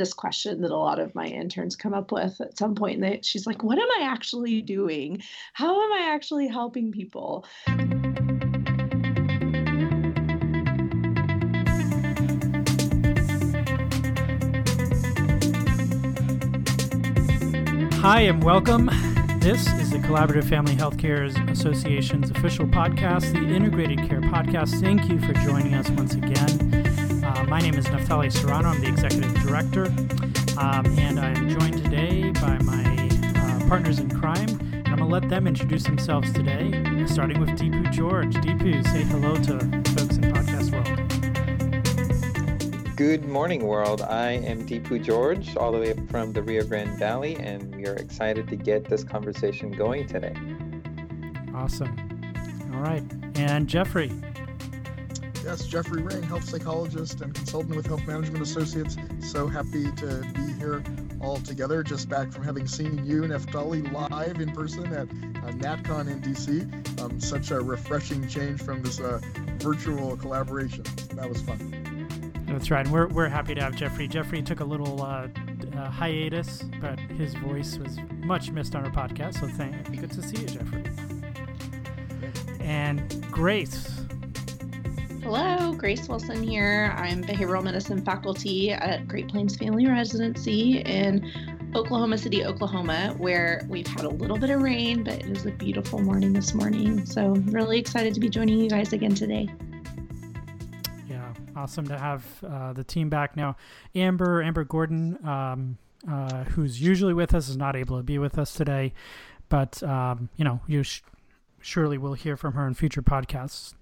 this question that a lot of my interns come up with at some point. And they, she's like, What am I actually doing? How am I actually helping people? Hi, and welcome. This is the Collaborative Family Healthcare Association's official podcast, the Integrated Care Podcast. Thank you for joining us once again. Uh, my name is Neftali Serrano. I'm the executive director, um, and I'm joined today by my uh, partners in crime. And I'm going to let them introduce themselves today, starting with Deepu George. Deepu, say hello to folks in podcast world. Good morning, world. I am Deepu George, all the way from the Rio Grande Valley, and we are excited to get this conversation going today. Awesome. All right. And Jeffrey. Yes, Jeffrey Ring, health psychologist and consultant with Health Management Associates. So happy to be here all together, just back from having seen you, Neftali, live in person at uh, NatCon in DC. Um, such a refreshing change from this uh, virtual collaboration. That was fun. That's right. And we're, we're happy to have Jeffrey. Jeffrey took a little uh, uh, hiatus, but his voice was much missed on our podcast. So thank you good to see you, Jeffrey. And Grace. Hello, Grace Wilson here. I'm behavioral medicine faculty at Great Plains Family Residency in Oklahoma City, Oklahoma, where we've had a little bit of rain, but it is a beautiful morning this morning. So, really excited to be joining you guys again today Yeah, awesome to have uh, the team back now. Amber, Amber Gordon, um, uh, who's usually with us, is not able to be with us today, but um, you know, you sh- surely we'll hear from her in future podcasts.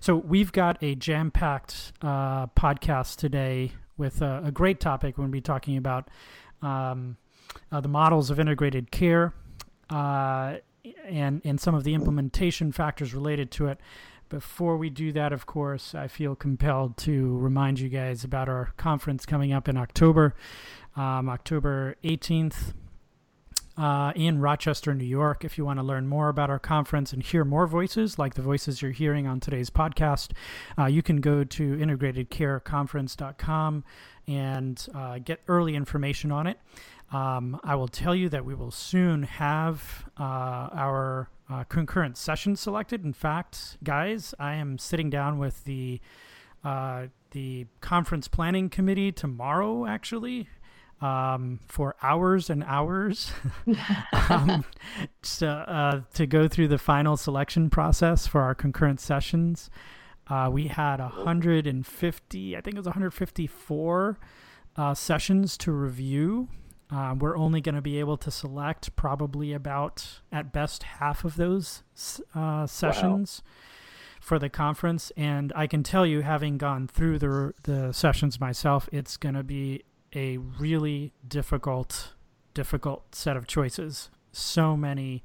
So we've got a jam-packed uh, podcast today with a, a, great topic. We're going to be talking about um, uh, the models of integrated care uh, and and some of the implementation factors related to it. Before we do that, of course, I feel compelled to remind you guys about our conference coming up in October, um, October 18th. Uh, in Rochester, New York. If you want to learn more about our conference and hear more voices, like the voices you're hearing on today's podcast, uh, you can go to integratedcareconference.com and uh, get early information on it. Um, I will tell you that we will soon have uh, our uh, concurrent sessions selected. In fact, guys, I am sitting down with the uh, the conference planning committee tomorrow, actually, um, for hours and hours um, to, uh, to go through the final selection process for our concurrent sessions. Uh, we had 150, I think it was 154 uh, sessions to review uh, we're only going to be able to select probably about, at best, half of those uh, sessions wow. for the conference. And I can tell you, having gone through the the sessions myself, it's going to be a really difficult, difficult set of choices. So many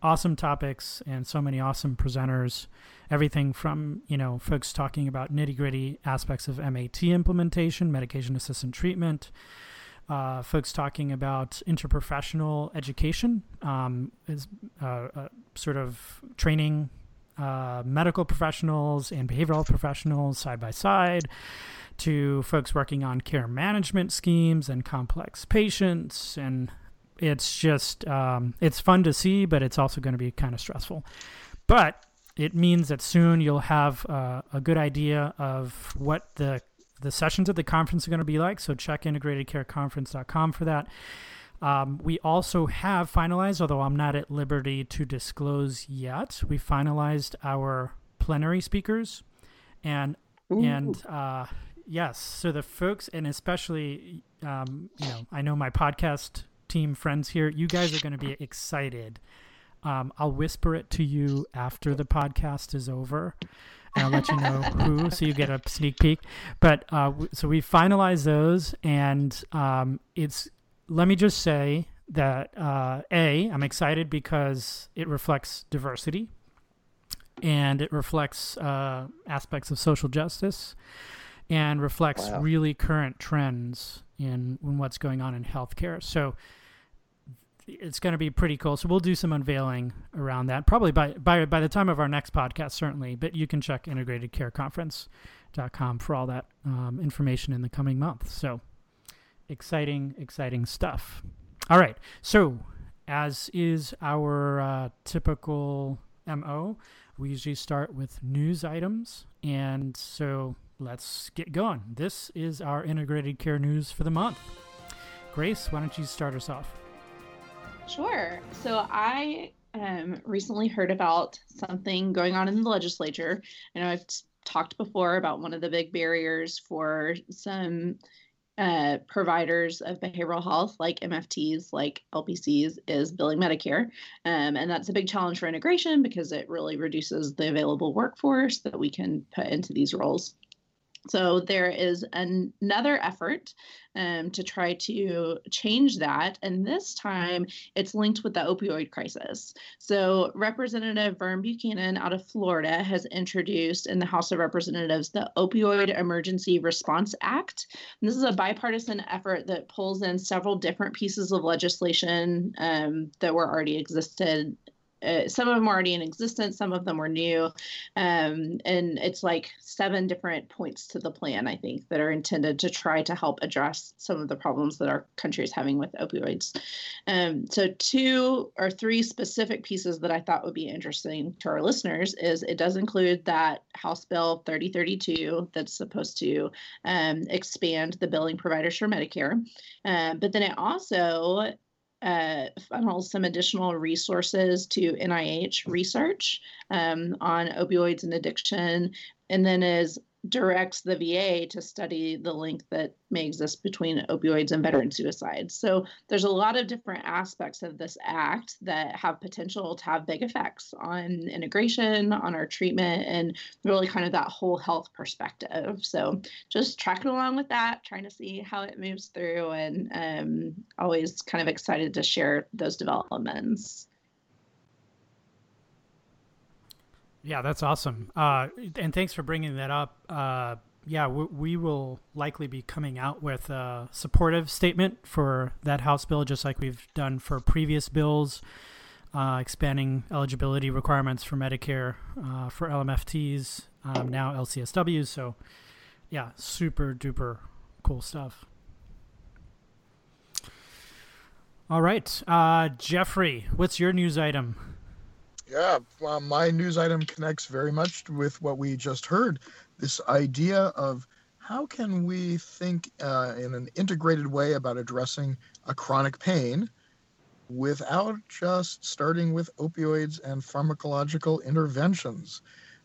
awesome topics and so many awesome presenters. Everything from you know folks talking about nitty gritty aspects of MAT implementation, medication assisted treatment uh, folks talking about interprofessional education, um, is uh, uh, sort of training uh, medical professionals and behavioral professionals side by side, to folks working on care management schemes and complex patients, and it's just um, it's fun to see, but it's also going to be kind of stressful. But it means that soon you'll have uh, a good idea of what the the sessions at the conference are going to be like. So check integratedcareconference.com for that. Um, we also have finalized, although I'm not at liberty to disclose yet, we finalized our plenary speakers, and Ooh. and uh, yes, so the folks, and especially, um, you know, I know my podcast team friends here, you guys are going to be excited. Um, I'll whisper it to you after the podcast is over and I'll let you know who, so you get a sneak peek. But uh, so we finalize those, and um, it's. Let me just say that uh, a I'm excited because it reflects diversity, and it reflects uh, aspects of social justice, and reflects wow. really current trends in, in what's going on in healthcare. So it's going to be pretty cool. So we'll do some unveiling around that probably by by by the time of our next podcast, certainly. But you can check integratedcareconference.com for all that um, information in the coming month. So exciting, exciting stuff. All right. So, as is our uh, typical MO, we usually start with news items. And so let's get going. This is our integrated care news for the month. Grace, why don't you start us off? Sure. So I um, recently heard about something going on in the legislature. I know I've talked before about one of the big barriers for some uh, providers of behavioral health, like MFTs, like LPCs, is billing Medicare. Um, and that's a big challenge for integration because it really reduces the available workforce that we can put into these roles. So there is an, another effort um, to try to change that. And this time it's linked with the opioid crisis. So Representative Vern Buchanan out of Florida has introduced in the House of Representatives the Opioid Emergency Response Act. And this is a bipartisan effort that pulls in several different pieces of legislation um, that were already existed uh, some of them are already in existence, some of them were new. Um, and it's like seven different points to the plan, I think, that are intended to try to help address some of the problems that our country is having with opioids. Um, so, two or three specific pieces that I thought would be interesting to our listeners is it does include that House Bill 3032 that's supposed to um, expand the billing providers for Medicare. Um, but then it also uh, funnel some additional resources to NIH research um, on opioids and addiction, and then is directs the VA to study the link that may exist between opioids and veteran suicides. So there's a lot of different aspects of this act that have potential to have big effects on integration, on our treatment, and really kind of that whole health perspective. So just tracking along with that, trying to see how it moves through, and um, always kind of excited to share those developments. Yeah, that's awesome. Uh, and thanks for bringing that up. Uh, yeah, we, we, will likely be coming out with a supportive statement for that House bill, just like we've done for previous bills, uh, expanding eligibility requirements for Medicare uh, for LMFTs, um, now LCSWs. So, yeah, super duper cool stuff. All right, uh, Jeffrey, what's your news item? Yeah, well, my news item connects very much with what we just heard. This idea of how can we think uh, in an integrated way about addressing a chronic pain without just starting with opioids and pharmacological interventions.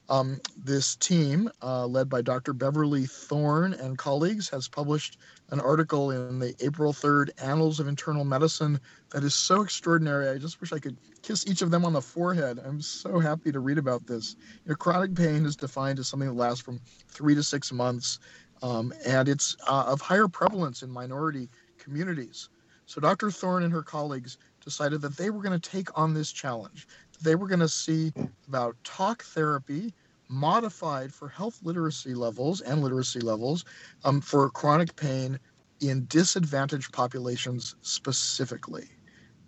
Um, this team, uh, led by Dr. Beverly Thorn and colleagues, has published an article in the April 3rd Annals of Internal Medicine that is so extraordinary. I just wish I could kiss each of them on the forehead. I'm so happy to read about this. You know, chronic pain is defined as something that lasts from three to six months, um, and it's uh, of higher prevalence in minority communities. So Dr. Thorn and her colleagues decided that they were going to take on this challenge. They were going to see about talk therapy modified for health literacy levels and literacy levels um, for chronic pain in disadvantaged populations specifically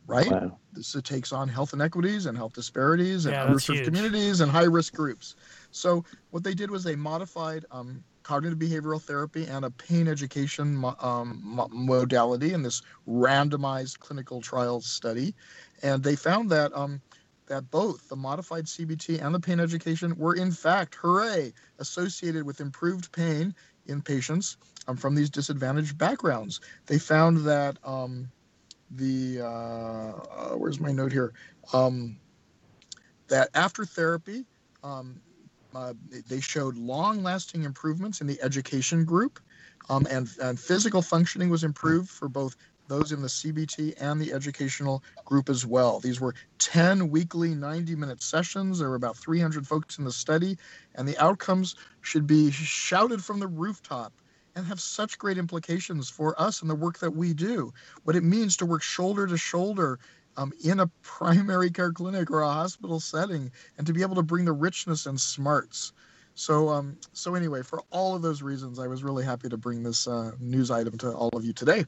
right? Wow. This takes on health inequities and health disparities and yeah, underserved communities and high risk groups. So what they did was they modified um, cognitive behavioral therapy and a pain education um, modality in this randomized clinical trial study, and they found that um, that both the modified CBT and the pain education were in fact, hooray, associated with improved pain in patients um, from these disadvantaged backgrounds. They found that um, the uh, uh, where's my note here um, that after therapy um, uh, they showed long-lasting improvements in the education group um, and, and physical functioning was improved for both those in the CBT and the educational group as well. These were 10 weekly 90 minute sessions. There were about 300 folks in the study, and the outcomes should be shouted from the rooftop and have such great implications for us and the work that we do. What it means to work shoulder to shoulder um, in a primary care clinic or a hospital setting, and to be able to bring the richness and smarts. So, um, so anyway, for all of those reasons, I was really happy to bring this uh, news item to all of you today.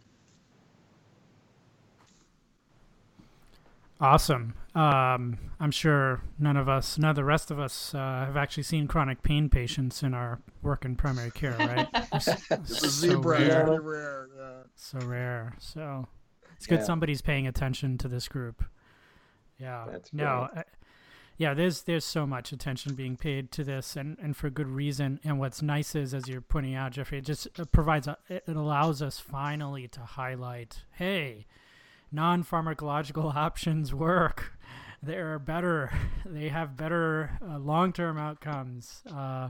Awesome. Um, I'm sure none of us, none of the rest of us, uh, have actually seen chronic pain patients in our work in primary care, right? It's, it's a zebra. rare. Very rare. Yeah. So rare. So it's good Yeah. somebody's paying attention to this group. Yeah. That's no. uh, yeah, there's there's so much attention being paid to this, and, and for good reason. And what's nice is, as you're pointing out, Jeffrey, it just uh, provides a, it it allows us finally to highlight, hey, non-pharmacological options work. They're better. They have better uh, long-term outcomes. Uh,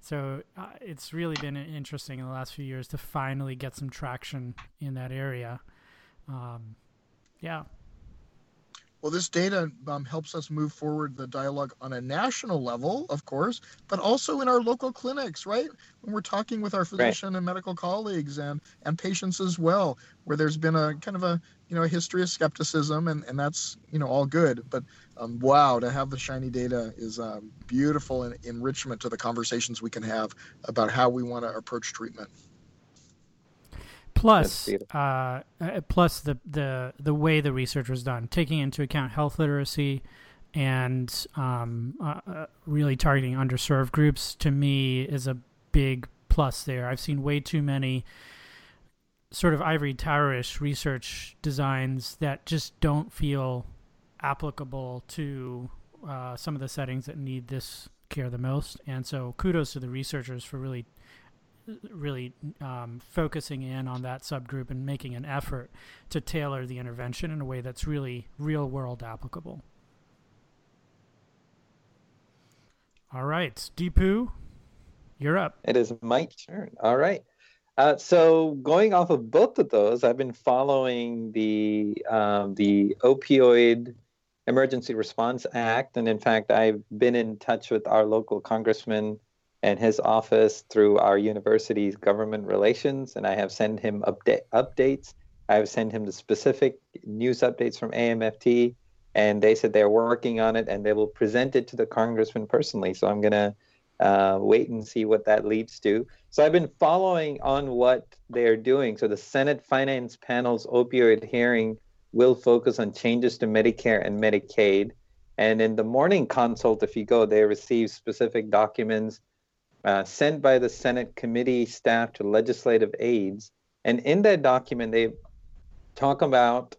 so uh, it's really been interesting in the last few years to finally get some traction in that area. Um, yeah, Well, this data um, helps us move forward the dialogue on a national level, of course, but also in our local clinics, right? When we're talking with our physician and medical colleagues and, and patients as well, where there's been a kind of a you know a history of skepticism, and, and that's you know all good. But um, wow, to have the shiny data is um, beautiful and enrichment to the conversations we can have about how we want to approach treatment. plus uh, uh, plus the, the the way the research was done taking into account health literacy and um, uh, uh, really targeting underserved groups to me is a big plus there i've seen way too many sort of ivory towerish research designs that just don't feel applicable to uh, some of the settings that need this care the most and so kudos to the researchers for really really um, focusing in on that subgroup and making an effort to tailor the intervention in a way that's really real world applicable. All right, Deepu, you're up. It is my turn. All right. Uh, so going off of both of those, I've been following the um, the opioid Emergency Response Act, and in fact, I've been in touch with our local congressman and his office through our university's government relations, and I have sent him update updates. I have sent him the specific news updates from AMFT, and they said they're working on it and they will present it to the congressman personally. So I'm gonna uh, wait and see what that leads to. So I've been following on what they're doing. So the Senate Finance Panel's opioid hearing will focus on changes to Medicare and Medicaid. And in the morning consult, if you go, they receive specific documents uh, sent by the Senate committee staff to legislative aides. And in that document, they talk about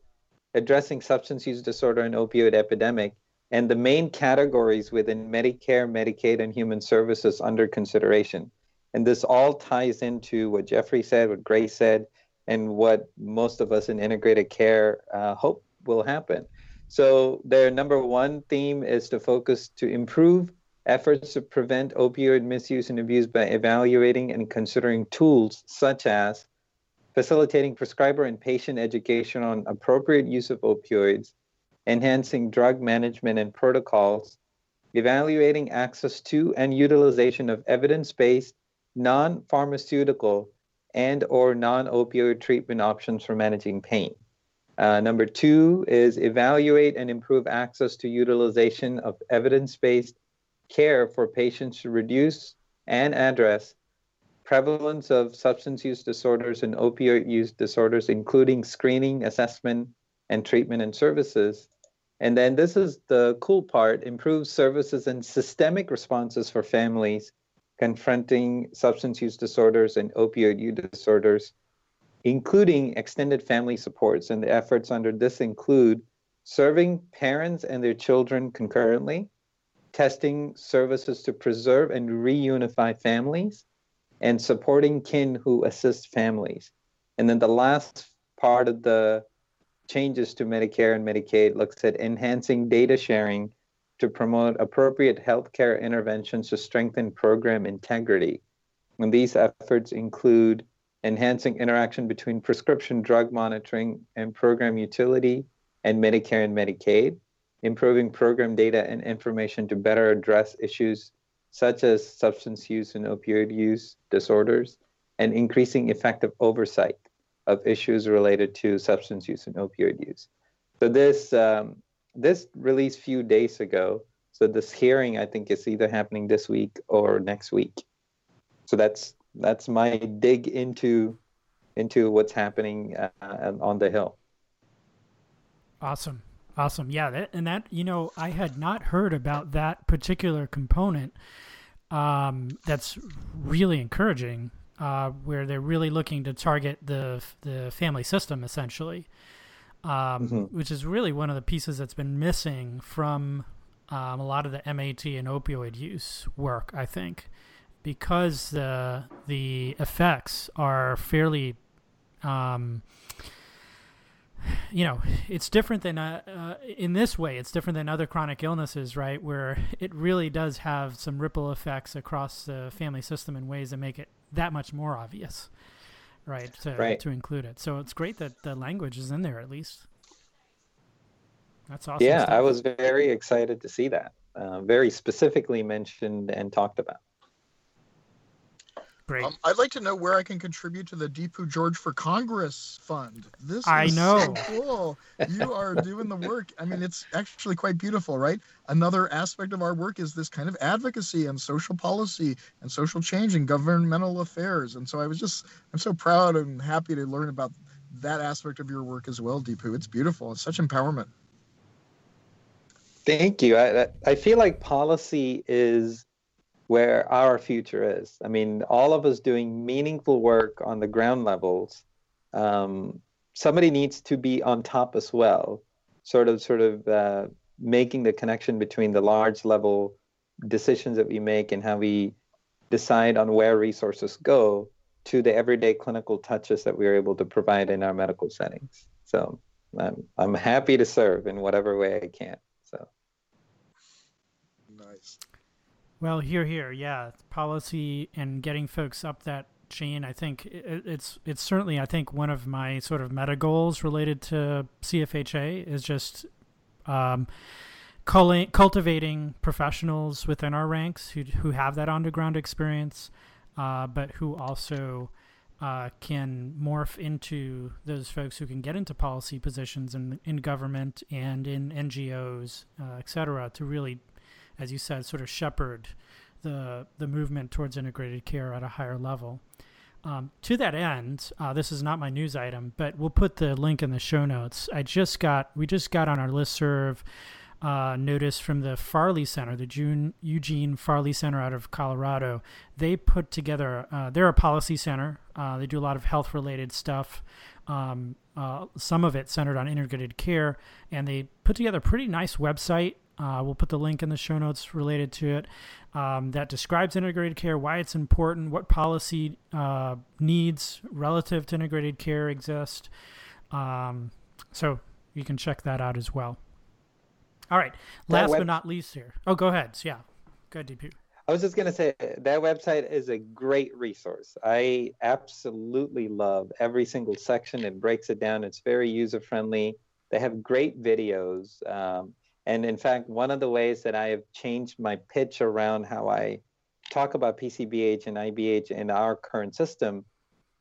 addressing substance use disorder and opioid epidemic and the main categories within Medicare, Medicaid, and human services under consideration. And this all ties into what Jeffrey said, what Grace said, and what most of us in integrated care uh, hope will happen. So, their number one theme is to focus to improve efforts to prevent opioid misuse and abuse by evaluating and considering tools such as facilitating prescriber and patient education on appropriate use of opioids, enhancing drug management and protocols, evaluating access to and utilization of evidence-based, non-pharmaceutical, and or non-opioid treatment options for managing pain. Uh, number two is evaluate and improve access to utilization of evidence-based care for patients to reduce and address prevalence of substance use disorders and opioid use disorders, including screening, assessment, and treatment and services. And then this is the cool part improve services and systemic responses for families confronting substance use disorders and opioid use disorders, including extended family supports. And the efforts under this include serving parents and their children concurrently, testing services to preserve and reunify families, and supporting kin who assist families. And then the last part of the changes to Medicare and Medicaid looks at enhancing data sharing to promote appropriate healthcare interventions to strengthen program integrity. And these efforts include enhancing interaction between prescription drug monitoring and program utility and Medicare and Medicaid, improving program data and information to better address issues such as substance use and opioid use disorders, and increasing effective oversight of issues related to substance use and opioid use. So this um, this released few days ago. So this hearing, I think, is either happening this week or next week. So that's that's my dig into into what's happening uh, on the hill. Awesome. Awesome. Yeah, that, and that you know I had not heard about that particular component. Um, that's really encouraging. Uh, where they're really looking to target the the family system essentially, um, mm-hmm. which is really one of the pieces that's been missing from um, a lot of the MAT and opioid use work. I think because the the effects are fairly um, you know, it's different than uh, uh, in this way. It's different than other chronic illnesses, right? Where it really does have some ripple effects across the family system in ways that make it that much more obvious, right? To right. to include it. So it's great that the language is in there at least. That's awesome. Yeah, stuff. I was very excited to see that. Uh, very specifically mentioned and talked about. Great. Um, I'd like to know where I can contribute to the Deepu George for Congress Fund. This I is know. so cool. You are doing the work. I mean, it's actually quite beautiful, right? Another aspect of our work is this kind of advocacy and social policy and social change and governmental affairs. And so I was just, I'm so proud and happy to learn about that aspect of your work as well, Deepu. It's beautiful. It's such empowerment. Thank you. I, I feel like policy is where our future is. I mean, all of us doing meaningful work on the ground levels. Um, somebody needs to be on top as well, sort of, sort of uh, making the connection between the large level decisions that we make and how we decide on where resources go to the everyday clinical touches that we're able to provide in our medical settings. So I'm, I'm happy to serve in whatever way I can. So. Nice. Well, here, here, yeah, policy and getting folks up that chain. I think it's it's certainly I think one of my sort of meta goals related to CFHA is just um, cultivating professionals within our ranks who who have that underground experience, uh, but who also uh, can morph into those folks who can get into policy positions in in government and in NGOs, uh, et cetera, to really as you said, sort of shepherd the the movement towards integrated care at a higher level. Um, to that end, uh, this is not my news item, but we'll put the link in the show notes. I just got we just got on our list serve uh, notice from the Farley Center, the June, Eugene Farley Center out of Colorado. They put together, uh, they're a policy center. Uh, they do a lot of health related stuff, um, uh, some of it centered on integrated care. And they put together a pretty nice website uh, we'll put the link in the show notes related to it um, that describes integrated care, why it's important, what policy uh, needs relative to integrated care exist. Um, so you can check that out as well. All right. Last web- but not least here. Oh, go ahead. Yeah. Go ahead, Deepu. I was just going to say that website is a great resource. I absolutely love every single section. It breaks it down. It's very user friendly. They have great videos. Um, and in fact, one of the ways that I have changed my pitch around how I talk about PCBH and IBH in our current system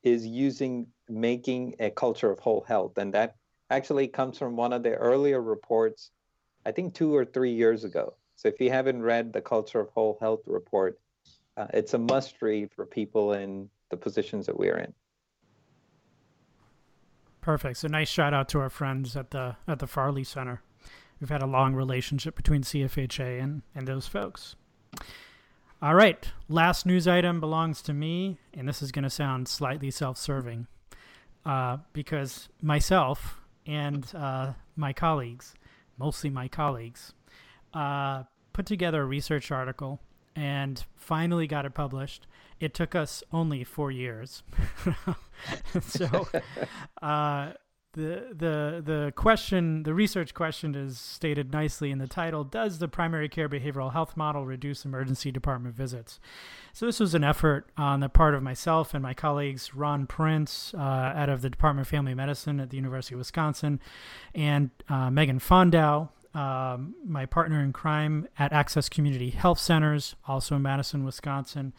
is using making a culture of whole health. And that actually comes from one of the earlier reports, I think two or three years ago. So if you haven't read the Culture of Whole Health report, uh, it's a must read for people in the positions that we are in. Perfect. So nice shout out to our friends at the at the Farley Center we've had a long relationship between CFHA and, and those folks. All right, last news item belongs to me, and this is going to sound slightly self serving uh, because myself and uh, my colleagues, mostly my colleagues, uh, put together a research article and finally got it published. It took us only four years. so, uh, the the the question the research question is stated nicely in the title does the primary care behavioral health model reduce emergency department visits? So this was an effort on the part of myself and my colleagues ron prince uh, out of the department of family medicine at the university of wisconsin and uh, megan fondow um, my partner in crime at access community health centers also in madison wisconsin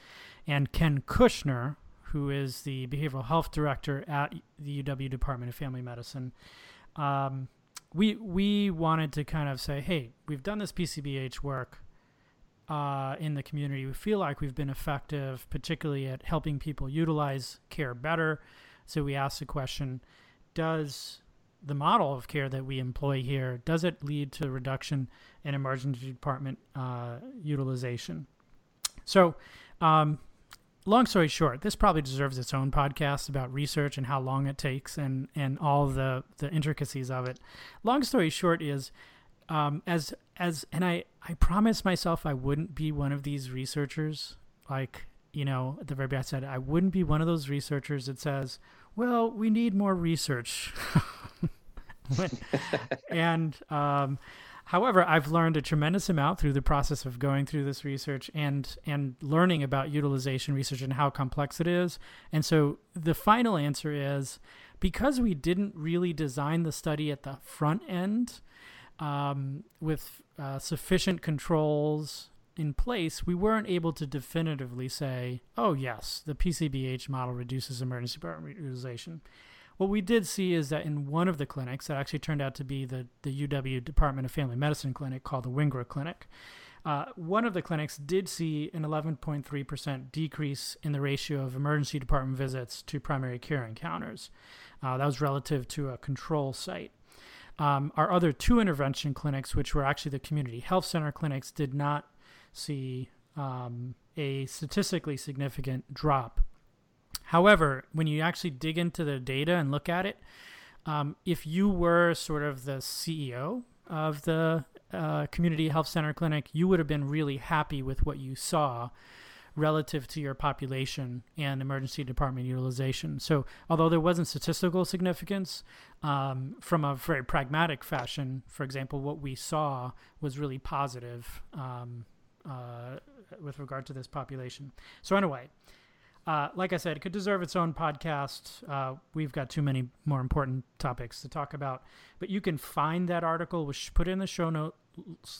and ken kushner who is the behavioral health director at the UW Department of Family Medicine. Um, we we wanted to kind of say, hey, we've done this PCBH work uh, in the community. We feel like we've been effective, particularly at helping people utilize care better. So we asked the question: Does the model of care that we employ here, does it lead to reduction in emergency department uh, utilization? So, um, long story short, this probably deserves its own podcast about research and how long it takes and, and all the, the intricacies of it. Long story short is um, as as and I, I promised myself I wouldn't be one of these researchers like you know at the very beginning I said I wouldn't be one of those researchers that says well we need more research and um, However, I've learned a tremendous amount through the process of going through this research and and learning about utilization research and how complex it is. And so the final answer is because we didn't really design the study at the front end um, with uh, sufficient controls in place, we weren't able to definitively say, "Oh yes, the PCBH model reduces emergency department utilization." What we did see is that in one of the clinics, that actually turned out to be the, the UW Department of Family Medicine clinic called the Wingra Clinic. Uh, one of the clinics did see an 11.3% decrease in the ratio of emergency department visits to primary care encounters. Uh, that was relative to a control site. Um, our other two intervention clinics, which were actually the community health center clinics, did not see um, a statistically significant drop However, when you actually dig into the data and look at it, um, if you were sort of the CEO of the uh, community health center clinic, you would have been really happy with what you saw relative to your population and emergency department utilization. So, although there wasn't statistical significance, um, from a very pragmatic fashion, for example, what we saw was really positive um, uh, with regard to this population. So, anyway, uh, like I said, it could deserve its own podcast. Uh, we've got too many more important topics to talk about. But you can find that article, which put in the show notes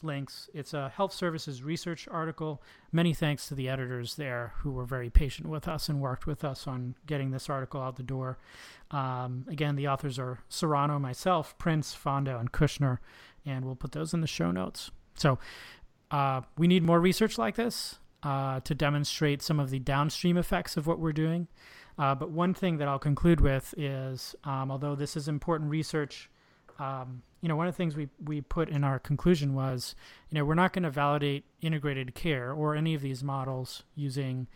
links. It's a health services research article. Many thanks to the editors there who were very patient with us and worked with us on getting this article out the door. Um, again, the authors are Serrano, myself, Prince, Fondow, and Kushner, and we'll put those in the show notes. So uh, we need more research like this uh, to demonstrate some of the downstream effects of what we're doing. Uh, but one thing that I'll conclude with is, um, although this is important research, um, you know, one of the things we, we put in our conclusion was, you know, we're not going to validate integrated care or any of these models using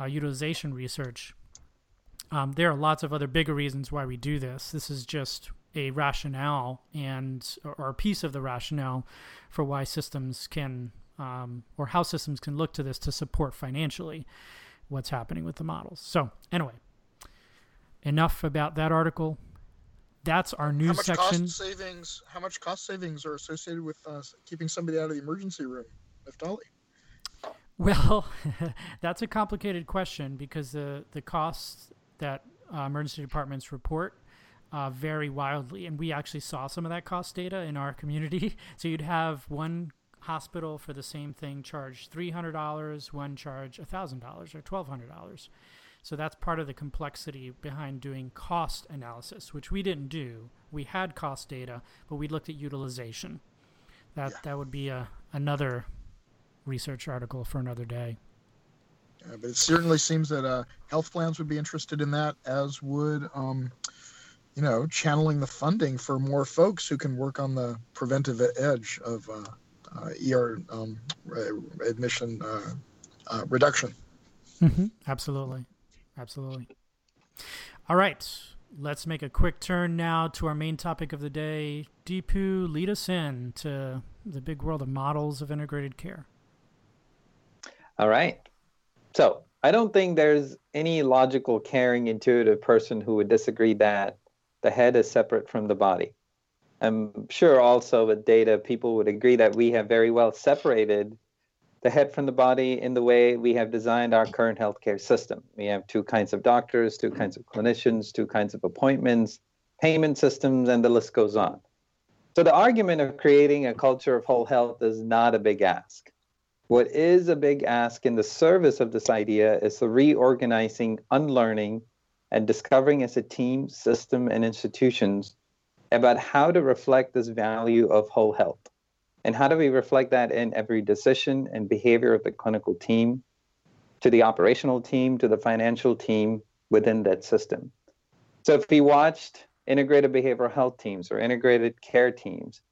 uh, utilization research. Um, there are lots of other bigger reasons why we do this. This is just a rationale and or a piece of the rationale for why systems can um, or how systems can look to this to support financially what's happening with the models. So, anyway, enough about that article. That's our news how much section. Cost savings? How much cost savings are associated with uh, keeping somebody out of the emergency room, Neftali? Well, that's a complicated question because the the costs that uh, emergency departments report uh, vary wildly, and we actually saw some of that cost data in our community. So you'd have one hospital for the same thing charge $300, one charge $1,000 or $1,200. So that's part of the complexity behind doing cost analysis, which we didn't do. We had cost data, but we looked at utilization. That Yeah. that would be a, another research article for another day. Yeah, but it certainly seems that uh, health plans would be interested in that, as would, um, you know, channeling the funding for more folks who can work on the preventive edge of uh, ER um, re- admission uh, uh, reduction. Mm-hmm. Absolutely. Absolutely. All right. Let's make a quick turn now to our main topic of the day. Deepu, lead us in to the big world of models of integrated care. All right. So I don't think there's any logical, caring, intuitive person who would disagree that the head is separate from the body. I'm sure also with data, people would agree that we have very well separated the head from the body in the way we have designed our current healthcare system. We have two kinds of doctors, two kinds of clinicians, two kinds of appointments, payment systems, and the list goes on. So the argument of creating a culture of whole health is not a big ask. What is a big ask in the service of this idea is the reorganizing, unlearning, and discovering as a team, system, and institutions about how to reflect this value of whole health. And how do we reflect that in every decision and behavior of the clinical team, to the operational team, to the financial team within that system? So if we watched integrated behavioral health teams or integrated care teams,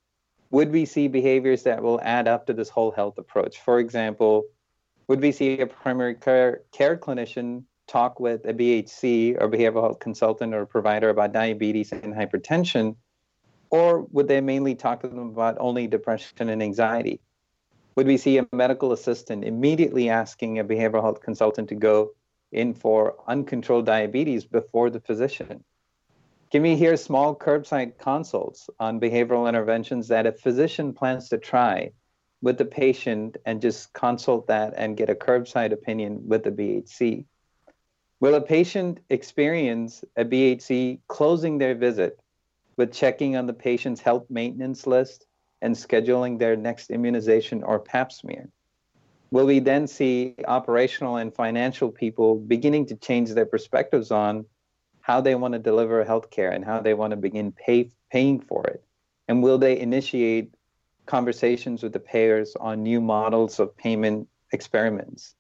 would we see behaviors that will add up to this whole health approach? For example, would we see a primary care, care clinician talk with a BHC or behavioral health consultant or provider about diabetes and hypertension? Or would they mainly talk to them about only depression and anxiety? Would we see a medical assistant immediately asking a behavioral health consultant to go in for uncontrolled diabetes before the physician? Can we hear small curbside consults on behavioral interventions that a physician plans to try with the patient and just consult that and get a curbside opinion with the BHC? Will a patient experience a BHC closing their visit with checking on the patient's health maintenance list and scheduling their next immunization or pap smear? Will we then see operational and financial people beginning to change their perspectives on how they want to deliver healthcare and how they want to begin pay, paying for it? And will they initiate conversations with the payers on new models of payment experiments?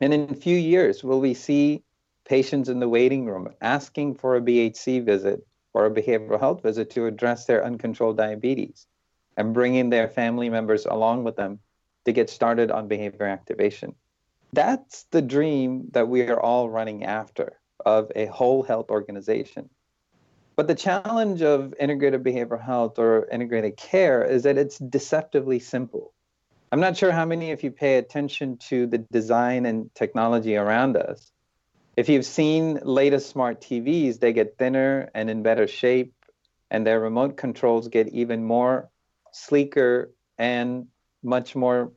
And in a few years, will we see patients in the waiting room asking for a BHC visit or a behavioral health visit to address their uncontrolled diabetes and bringing their family members along with them to get started on behavior activation? That's the dream that we are all running after of a whole health organization. But the challenge of integrated behavioral health or integrated care is that it's deceptively simple. I'm not sure how many of you pay attention to the design and technology around us. If you've seen latest smart TVs, they get thinner and in better shape, and their remote controls get even more sleeker and much more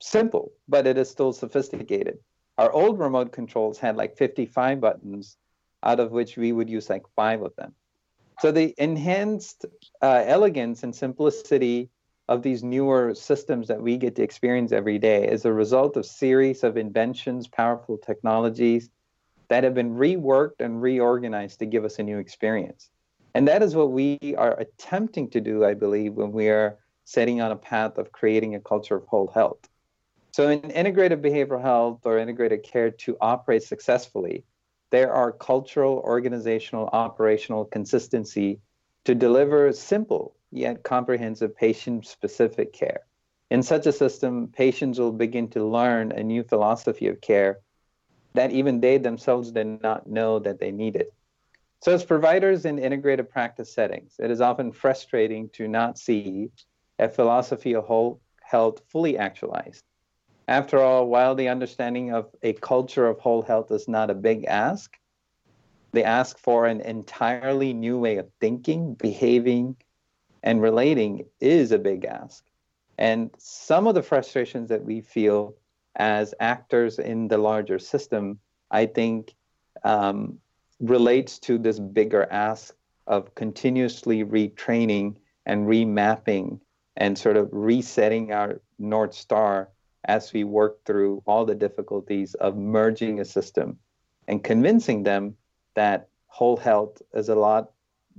simple, but it is still sophisticated. Our old remote controls had like 55 buttons, out of which we would use like five of them. So the enhanced uh, elegance and simplicity of these newer systems that we get to experience every day is a result of series of inventions, powerful technologies that have been reworked and reorganized to give us a new experience. And that is what we are attempting to do, I believe, when we are setting on a path of creating a culture of whole health. So, in integrated behavioral health or integrated care to operate successfully, there are cultural, organizational, operational consistency to deliver simple yet comprehensive patient specific care. In such a system, patients will begin to learn a new philosophy of care that even they themselves did not know that they needed. So, as providers in integrated practice settings, it is often frustrating to not see a philosophy of whole health fully actualized. After all, while the understanding of a culture of whole health is not a big ask, they ask for an entirely new way of thinking, behaving, and relating is a big ask. And some of the frustrations that we feel as actors in the larger system, I think, um, relates to this bigger ask of continuously retraining and remapping and sort of resetting our North Star as we work through all the difficulties of merging a system and convincing them that whole health is a lot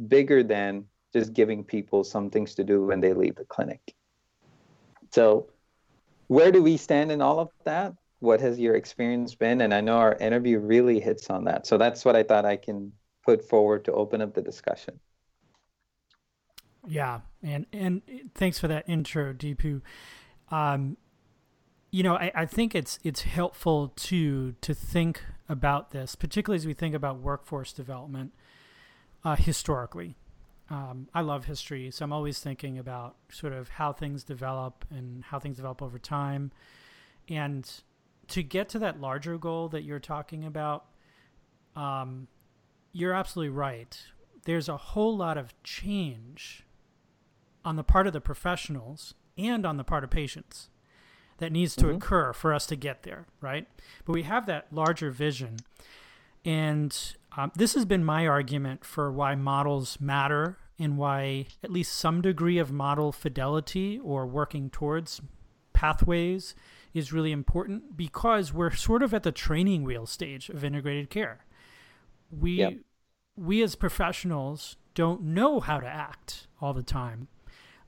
bigger than just giving people some things to do when they leave the clinic. So, where do we stand in all of that? What has your experience been? And I know our interview really hits on that. So, that's what I thought I can put forward to open up the discussion. Yeah, and and thanks for that intro, Deepu. Um, you know, I, I think it's it's helpful to to think about this, particularly as we think about workforce development uh, historically. Um, I love history, so I'm always thinking about sort of how things develop and how things develop over time. And to get to that larger goal that you're talking about, um, you're absolutely right. There's a whole lot of change on the part of the professionals and on the part of patients that needs to mm-hmm. occur for us to get there, right? But we have that larger vision. And um, this has been my argument for why models matter and why at least some degree of model fidelity or working towards pathways is really important because we're sort of at the training wheel stage of integrated care. We yep. we as professionals don't know how to act all the time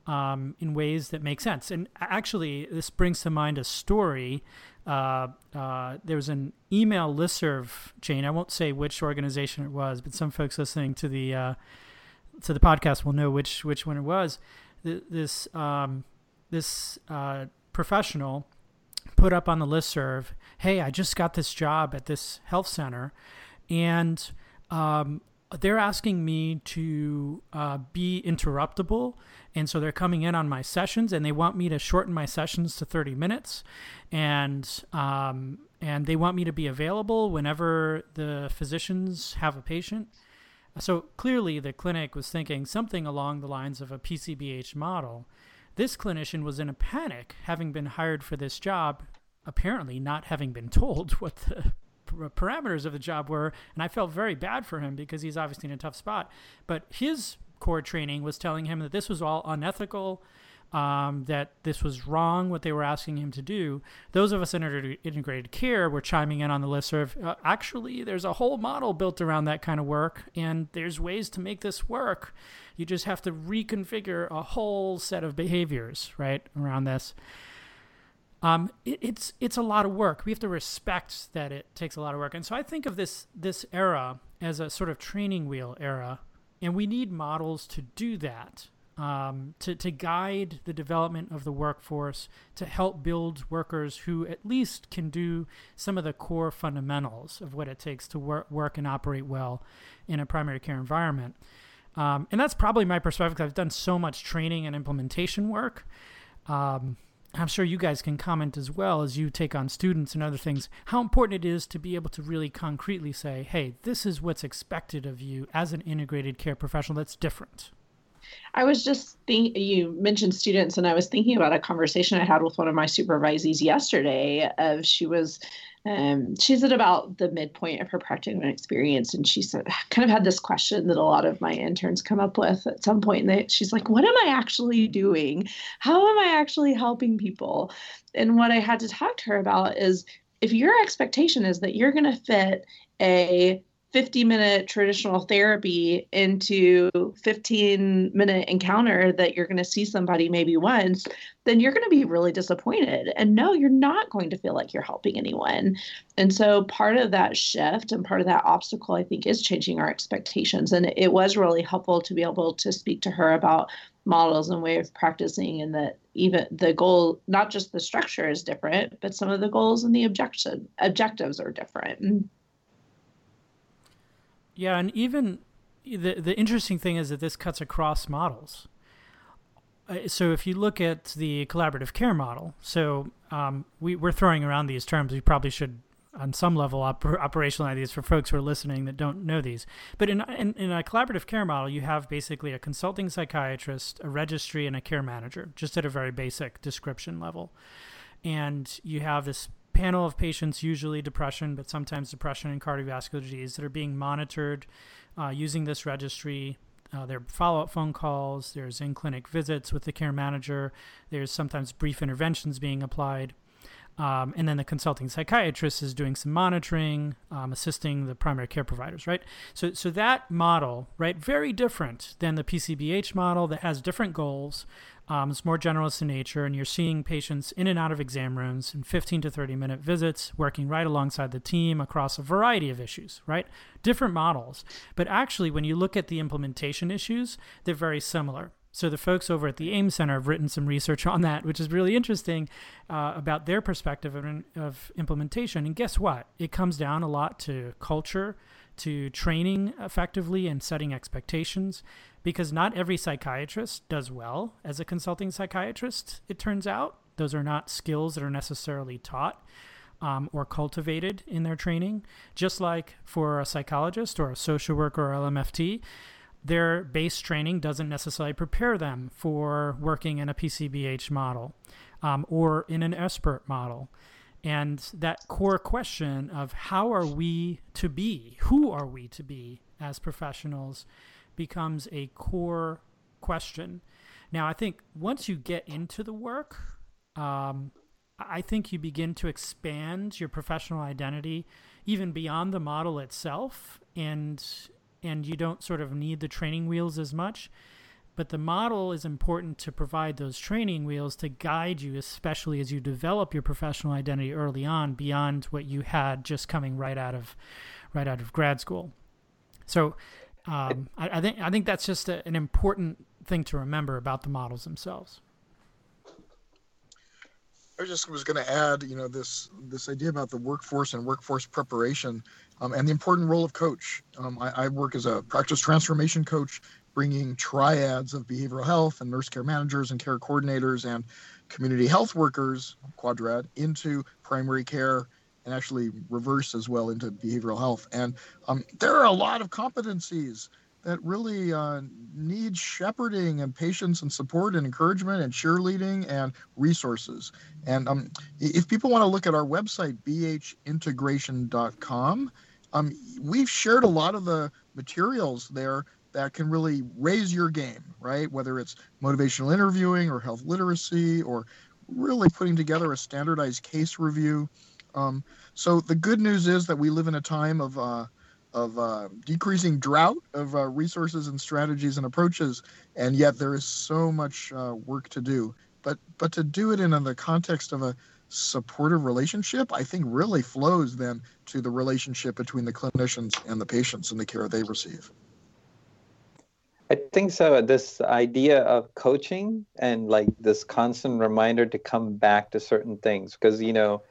um, in ways that make sense. And actually, this brings to mind a story uh, uh, there was an email listserv chain. I won't say which organization it was, but some folks listening to the uh, to the podcast will know which which one it was. This um, this uh, professional put up on the listserv, "Hey, I just got this job at this health center, and um, they're asking me to uh, be interruptible. And so they're coming in on my sessions and they want me to shorten my sessions to 30 minutes. And um, and they want me to be available whenever the physicians have a patient. So clearly the clinic was thinking something along the lines of a pcbh model. This clinician was in a panic having been hired for this job apparently not having been told what the parameters of the job were, and I felt very bad for him because he's obviously in a tough spot. But his core training was telling him that this was all unethical, um, that this was wrong what they were asking him to do. Those of us in integrated care were chiming in on the listserv. Uh, actually, there's a whole model built around that kind of work, and there's ways to make this work. You just have to reconfigure a whole set of behaviors right around this. Um, it, it's it's a lot of work. We have to respect that it takes a lot of work, and so I think of this this era as a sort of training wheel era, and we need models to do that, um, to to guide the development of the workforce, to help build workers who at least can do some of the core fundamentals of what it takes to work work and operate well in a primary care environment. Um, and that's probably my perspective. I've done so much training and implementation work. Um, I'm sure you guys can comment as well as you take on students and other things, how important it is to be able to really concretely say, hey, this is what's expected of you as an integrated care professional that's different. I was just thinking, you mentioned students, and I was thinking about a conversation I had with one of my supervisees yesterday. Of she was um, she's at about the midpoint of her practicum experience, and she said, kind of had this question that a lot of my interns come up with at some point. And they, she's like, "What am I actually doing? How am I actually helping people?" And what I had to talk to her about is if your expectation is that you're going to fit a 50 minute traditional therapy into 15 minute encounter that you're going to see somebody maybe once then you're going to be really disappointed. And no you're not going to feel like you're helping anyone. And so part of that shift and part of that obstacle i think is changing our expectations. And it was really helpful to be able to speak to her about models and way of practicing and that even the goal not just the structure is different but some of the goals and the objection objectives are different yeah, and even the the interesting thing is that this cuts across models. Uh, so if you look at the collaborative care model, so um, we, we're throwing around these terms. We probably should, on some level, op- operationalize these for folks who are listening that don't know these. But in, in, in a collaborative care model, you have basically a consulting psychiatrist, a registry, and a care manager, just at a very basic description level. And you have this panel of patients, usually depression, but sometimes depression and cardiovascular disease, that are being monitored uh, using this registry. Uh, there are follow up phone calls, there's in clinic visits with the care manager, there's sometimes brief interventions being applied. Um, and then the consulting psychiatrist is doing some monitoring, um, assisting the primary care providers, right? So, so that model, right, very different than the PCBH model that has different goals, um, it's more generalist in nature, and you're seeing patients in and out of exam rooms in 15 to 30 minute visits, working right alongside the team across a variety of issues, right? Different models. But actually, when you look at the implementation issues, they're very similar. So the folks over at the AIMS Center have written some research on that, which is really interesting uh, about their perspective of, of implementation. And guess what? It comes down a lot to culture, to training effectively and setting expectations because not every psychiatrist does well as a consulting psychiatrist, it turns out. Those are not skills that are necessarily taught um, or cultivated in their training. Just like for a psychologist or a social worker or LMFT, their base training doesn't necessarily prepare them for working in a PCBH model um, or in an SBIRT model. And that core question of how are we to be, who are we to be as professionals, becomes a core question. Now, I think once you get into the work, um, I think you begin to expand your professional identity even beyond the model itself, and and you don't sort of need the training wheels as much. But the model is important to provide those training wheels to guide you, especially as you develop your professional identity early on, beyond what you had just coming right out of right out of grad school. So, um, I, I, think I think that's just a, an important thing to remember about the models themselves. I just was going to add, you know, this this idea about the workforce and workforce preparation, um, and the important role of coach. Um, I, I, work as a practice transformation coach, bringing triads of behavioral health and nurse care managers and care coordinators and community health workers, quadrad, into primary care and actually reverse as well into behavioral health. And um, there are a lot of competencies that really uh, need shepherding and patience and support and encouragement and cheerleading and resources. And um, if people want to look at our website, bhintegration.com, um, we've shared a lot of the materials there that can really raise your game, right? Whether it's motivational interviewing or health literacy or really putting together a standardized case review. Um, so the good news is that we live in a time of uh, of uh, decreasing drought of uh, resources and strategies and approaches, and yet there is so much uh, work to do. But but to do it in the context of a supportive relationship, I think really flows then to the relationship between the clinicians and the patients and the care they receive. I think so. This idea of coaching and like this constant reminder to come back to certain things, because you know,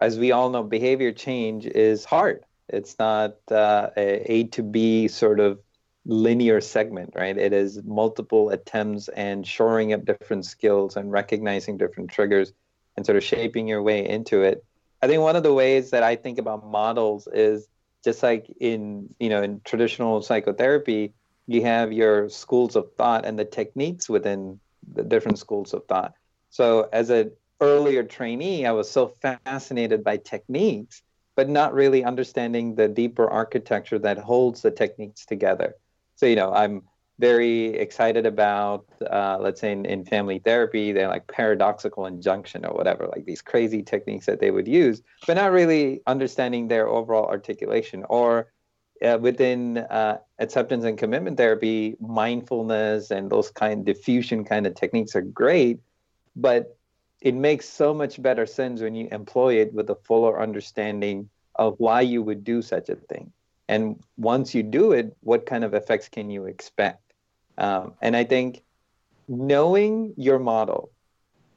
as we all know, behavior change is hard it's not uh, a A to B sort of linear segment, right? It is multiple attempts and shoring up different skills and recognizing different triggers and sort of shaping your way into it. I think one of the ways that I think about models is just like in you know in traditional psychotherapy, you have your schools of thought and the techniques within the different schools of thought. So as an earlier trainee, I was so fascinated by techniques but not really understanding the deeper architecture that holds the techniques together. So, you know, I'm very excited about, uh, let's say in, in family therapy, they're like paradoxical injunction or whatever, like these crazy techniques that they would use, but not really understanding their overall articulation. Or uh, within uh, acceptance and commitment therapy, mindfulness and those kind of defusion kind of techniques are great, but it makes so much better sense when you employ it with a fuller understanding of why you would do such a thing. And once you do it, what kind of effects can you expect? Um, and I think knowing your model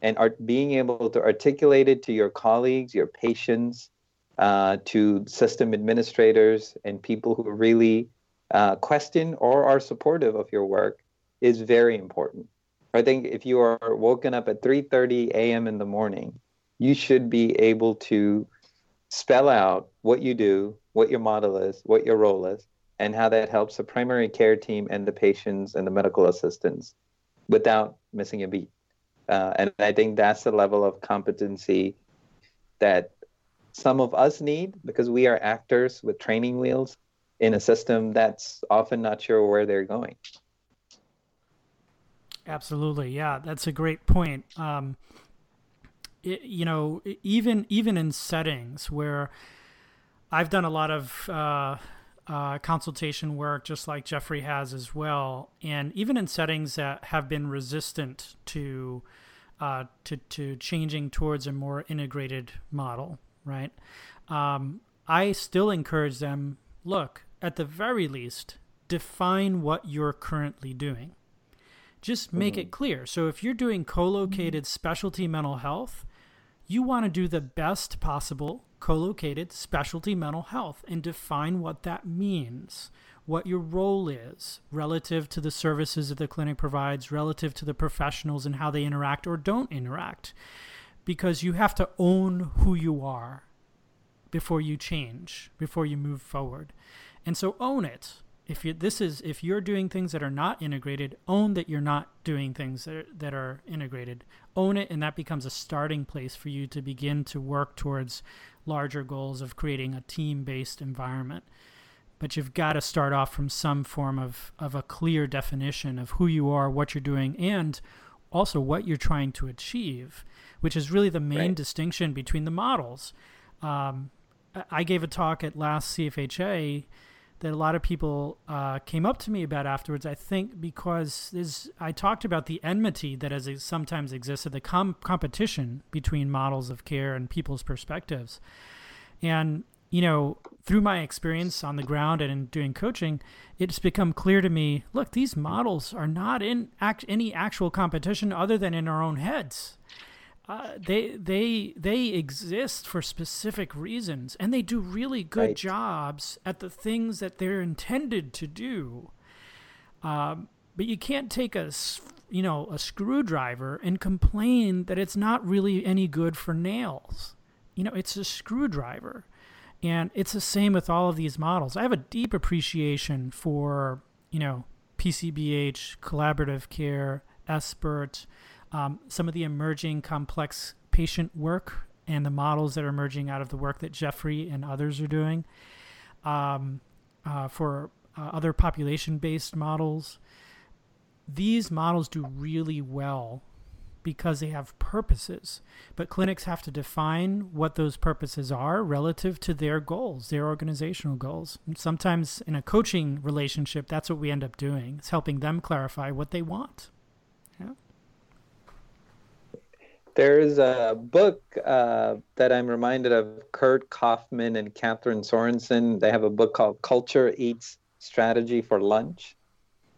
and art, being able to articulate it to your colleagues, your patients, uh, to system administrators, and people who really uh, question or are supportive of your work is very important. I think if you are woken up at 3:30 a.m. in the morning, you should be able to spell out what you do, what your model is, what your role is, and how that helps the primary care team and the patients and the medical assistants without missing a beat. Uh, and I think that's the level of competency that some of us need because we are actors with training wheels in a system that's often not sure where they're going. Absolutely, yeah, that's a great point. Um, it, you know, even even in settings where I've done a lot of uh, uh, consultation work, just like Jeffrey has as well, and even in settings that have been resistant to uh, to to changing towards a more integrated model, right? Um, I still encourage them. Look, at the very least, define what you're currently doing just make mm-hmm. it clear. So if you're doing co-located specialty mental health, you want to do the best possible co-located specialty mental health and define what that means, what your role is relative to the services that the clinic provides, relative to the professionals and how they interact or don't interact. Because you have to own who you are before you change, before you move forward. And so own it. If you this is if you're doing things that are not integrated own that you're not doing things that are, that are integrated. Own it and that becomes a starting place for you to begin to work towards larger goals of creating a team-based environment. But you've got to start off from some form of, of a clear definition of who you are what you're doing and also what you're trying to achieve which is really the main right. distinction between the models um, i gave a talk at last cfha that a lot of people uh, came up to me about afterwards. I think because I talked about the enmity that has sometimes existed, the com- competition between models of care and people's perspectives. And you know, through my experience on the ground and in doing coaching, it's become clear to me look, these models are not in act- any actual competition other than in our own heads. Uh, they they they exist for specific reasons, and they do really good right. jobs at the things that they're intended to do. Um, but you can't take a you know a screwdriver and complain that it's not really any good for nails. You know, it's a screwdriver and it's the same with all of these models. I have a deep appreciation for, you know, PCBH, collaborative care, SBIRT, um, some of the emerging complex patient work and the models that are emerging out of the work that Jeffrey and others are doing. Um, uh, for uh, other population based models, these models do really well because they have purposes. But clinics have to define what those purposes are relative to their goals, their organizational goals. And sometimes in a coaching relationship, that's what we end up doing. It's helping them clarify what they want. Yeah. There's a book uh, that I'm reminded of Curt Coffman and Catherine Sorensen. They have a book called Culture Eats Strategy for Lunch.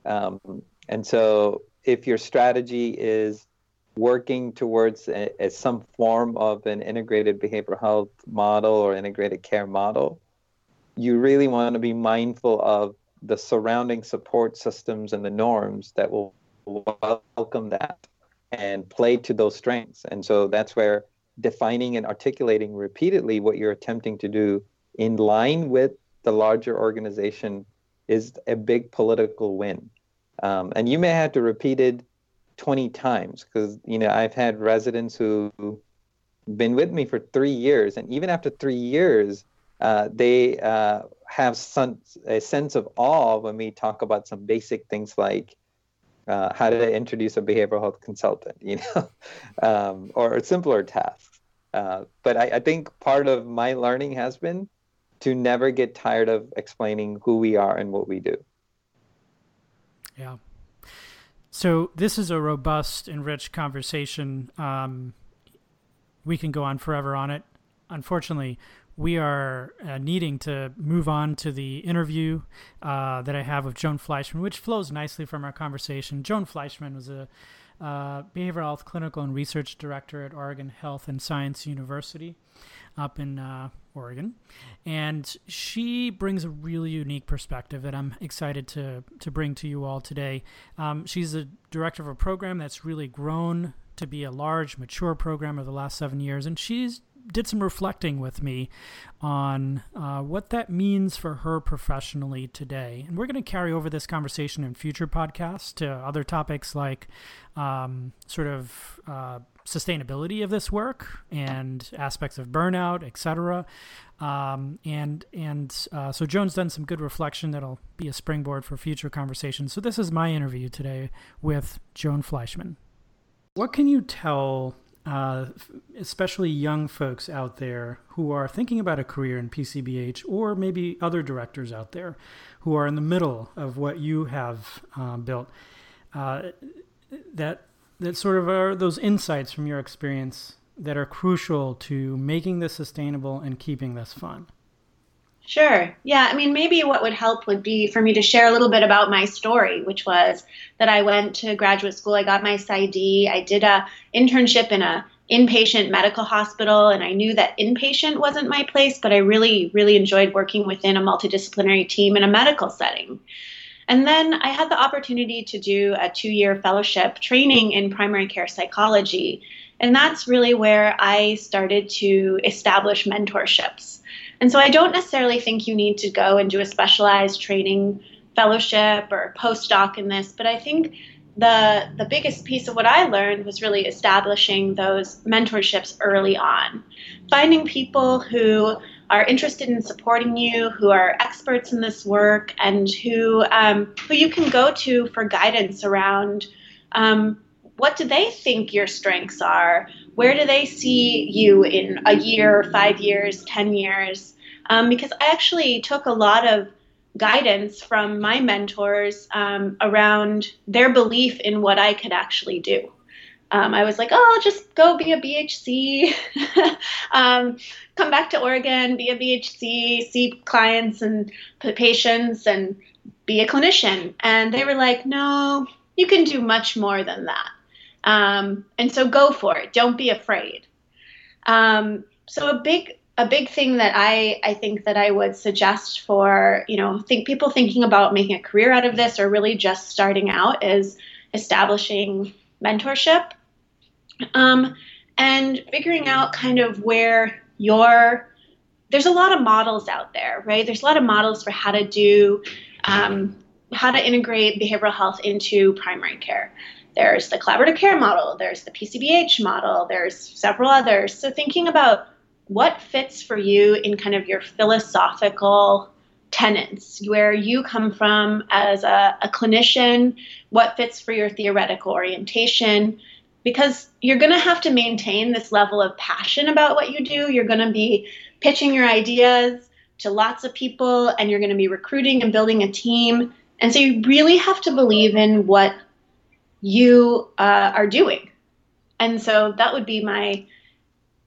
Um, and so if your strategy is working towards a, a, some form of an integrated behavioral health model or integrated care model, you really want to be mindful of the surrounding support systems and the norms that will welcome that and play to those strengths. And so that's where defining and articulating repeatedly what you're attempting to do in line with the larger organization is a big political win. Um, and you may have to repeat it 20 times because you know I've had residents who been with me for three years, and even after three years, uh, they uh, have some a sense of awe when we talk about some basic things like uh, how to introduce a behavioral health consultant, you know, um, or simpler tasks. Uh, but I, I think part of my learning has been to never get tired of explaining who we are and what we do. Yeah, so this is a robust and rich conversation. Um, we can go on forever on it. Unfortunately, we are uh, needing to move on to the interview uh, that I have with Joan Fleishman, which flows nicely from our conversation. Joan Fleishman was a uh, behavioral health clinical and research director at Oregon Health and Science University up in uh, Oregon, and she brings a really unique perspective that I'm excited to to bring to you all today. Um, she's the director of a program that's really grown to be a large, mature program over the last seven years, and she's did some reflecting with me on uh, what that means for her professionally today. And we're going to carry over this conversation in future podcasts to other topics like um, sort of uh, sustainability of this work and aspects of burnout, etc. Um, and and uh, so Joan's done some good reflection that'll be a springboard for future conversations. So this is my interview today with Joan Fleishman. What can you tell, uh, especially young folks out there who are thinking about a career in PCBH, or maybe other directors out there who are in the middle of what you have uh, built? Uh, that that sort of are those insights from your experience that are crucial to making this sustainable and keeping this fun? Sure. Yeah. I mean, maybe what would help would be for me to share a little bit about my story, which was that I went to graduate school. I got my PsyD. I did a internship in a inpatient medical hospital, and I knew that inpatient wasn't my place, but I really, really enjoyed working within a multidisciplinary team in a medical setting. And then I had the opportunity to do a two year fellowship training in primary care psychology. And that's really where I started to establish mentorships. And so I don't necessarily think you need to go and do a specialized training fellowship or postdoc in this, but I think the the biggest piece of what I learned was really establishing those mentorships early on. Finding people who are interested in supporting you, who are experts in this work, and who um, who you can go to for guidance around um, what do they think your strengths are? Where do they see you in a year, five years, ten years? Um, because I actually took a lot of guidance from my mentors um, around their belief in what I could actually do. Um, I was like, oh, I'll just go be a BHC, um, come back to Oregon, be a BHC, see clients and patients, and be a clinician. And they were like, no, you can do much more than that. Um, and so go for it. Don't be afraid. Um, so a big a big thing that I, I think that I would suggest for, you know, think people thinking about making a career out of this or really just starting out is establishing mentorship um, and figuring out kind of where your there's a lot of models out there, right? There's a lot of models for how to do um, how to integrate behavioral health into primary care. There's the collaborative care model, there's the PCBH model, there's several others. So thinking about what fits for you in kind of your philosophical tenets, where you come from as a, a clinician, what fits for your theoretical orientation, because you're going to have to maintain this level of passion about what you do. You're going to be pitching your ideas to lots of people, and you're going to be recruiting and building a team. And so you really have to believe in what you uh, are doing. And so that would be my,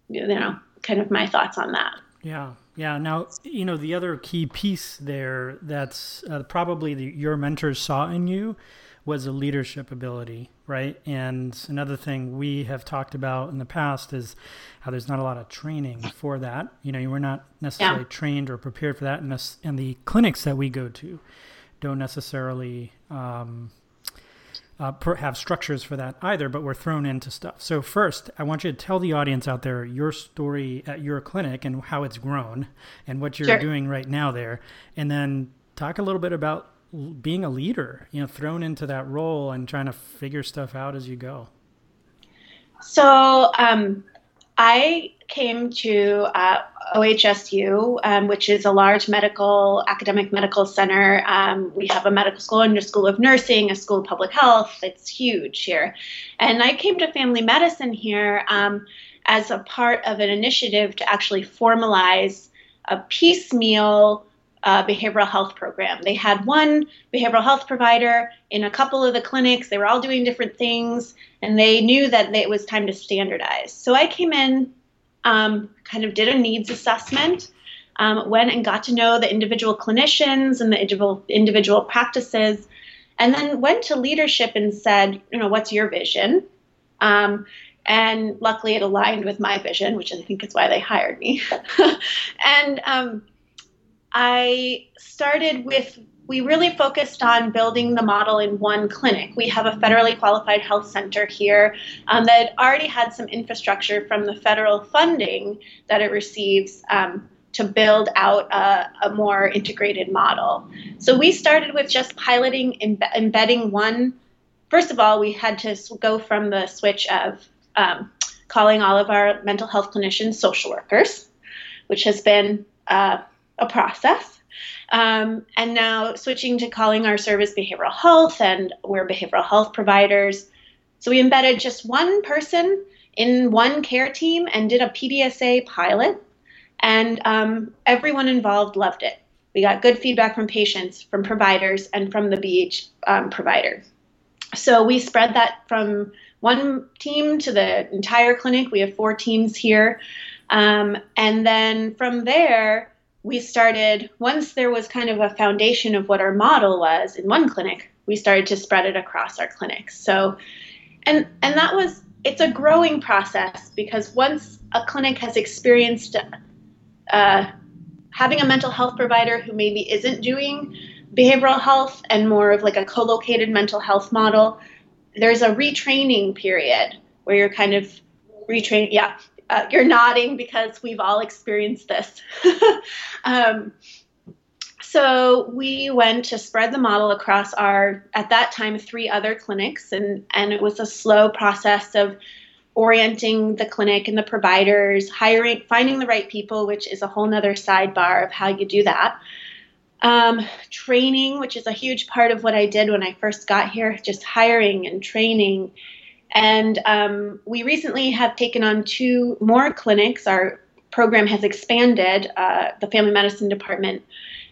you know, kind of my thoughts on that. Yeah. Yeah. Now, you know, the other key piece there that's uh, probably the, your mentors saw in you was a leadership ability, right? And another thing we have talked about in the past is how there's not a lot of training for that. You know, you were not necessarily yeah. trained or prepared for that, and, this, and the clinics that we go to don't necessarily um, uh, have structures for that either, but we're thrown into stuff. So, first, I want you to tell the audience out there your story at your clinic and how it's grown and what you're sure. doing right now there. And then talk a little bit about being a leader, you know, thrown into that role and trying to figure stuff out as you go. So, um, I came to uh, OHSU, um, which is a large medical academic medical center. Um, we have a medical school and a school of nursing, a school of public health. It's huge here, and I came to family medicine here um, as a part of an initiative to actually formalize a piecemeal uh, behavioral health program. They had one behavioral health provider in a couple of the clinics. They were all doing different things, and they knew that it was time to standardize. So I came in, um, kind of did a needs assessment, um, went and got to know the individual clinicians and the individual individual practices, and then went to leadership and said, you know, what's your vision? Um, and luckily, it aligned with my vision, which I think is why they hired me. and um, I started with, we really focused on building the model in one clinic. We have a federally qualified health center here um, that already had some infrastructure from the federal funding that it receives. Um, to build out a, a, more integrated model. So we started with just piloting, imbe- embedding one. First of all, we had to go from the switch of um, calling all of our mental health clinicians social workers, which has been uh, a process. Um, and now switching to calling our service behavioral health, and we're behavioral health providers. So we embedded just one person in one care team and did a PDSA pilot, and um, everyone involved loved it. We got good feedback from patients, from providers, and from the BH um, provider. So we spread that from one team to the entire clinic. We have four teams here. Um, and then from there, we started, once there was kind of a foundation of what our model was in one clinic, we started to spread it across our clinics. So, and, and that was, it's a growing process because once a clinic has experienced uh, having a mental health provider who maybe isn't doing behavioral health and more of like a co-located mental health model, there's a retraining period where you're kind of retraining. Yeah, uh, you're nodding because we've all experienced this. um, so we went to spread the model across our, at that time, three other clinics, and, and it was a slow process of orienting the clinic and the providers, hiring, finding the right people, which is a whole nother sidebar of how you do that. Um, training, which is a huge part of what I did when I first got here, just hiring and training and um, we recently have taken on two more clinics. Our program has expanded, uh, the family medicine department.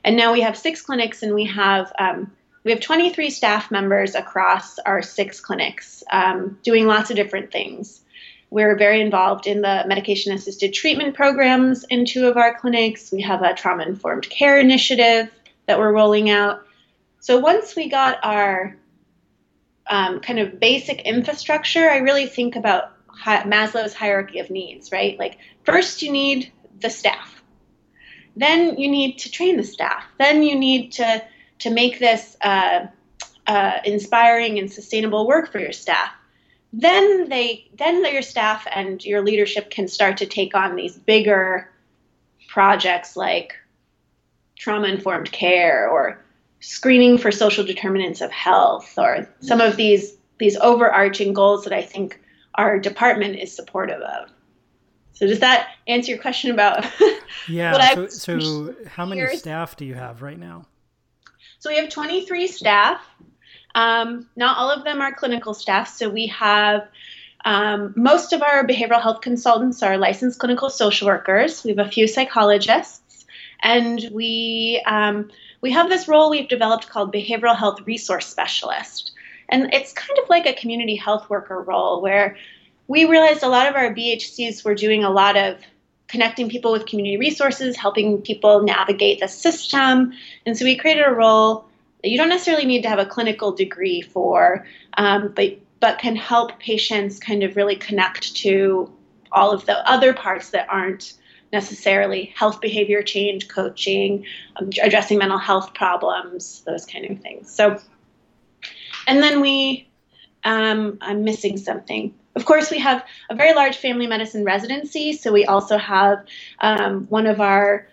And now we have six clinics, and we have um, we have 23 staff members across our six clinics um, doing lots of different things. We're very involved in the medication assisted treatment programs in two of our clinics. We have a trauma informed care initiative that we're rolling out. So once we got our um, kind of basic infrastructure, I really think about Maslow's hierarchy of needs, right? Like, first you need the staff, then you need to train the staff, then you need to to make this uh, uh, inspiring and sustainable work for your staff. Then they, then your staff and your leadership can start to take on these bigger projects like trauma informed care or screening for social determinants of health or some of these these overarching goals that I think our department is supportive of. So does that answer your question about Yeah. so, so how many staff do you have right now? So we have 23 staff. Um, not all of them are clinical staff. So we have um, most of our behavioral health consultants are licensed clinical social workers. We have a few psychologists, and we um, we have this role we've developed called behavioral health resource specialist, and it's kind of like a community health worker role where we realized a lot of our BHCs were doing a lot of connecting people with community resources, helping people navigate the system. And so we created a role that you don't necessarily need to have a clinical degree for, um, but but can help patients kind of really connect to all of the other parts that aren't necessarily health behavior change coaching um, addressing mental health problems those kind of things so and then we um, i'm missing something of course, we have a very large family medicine residency, so we also have um, one of our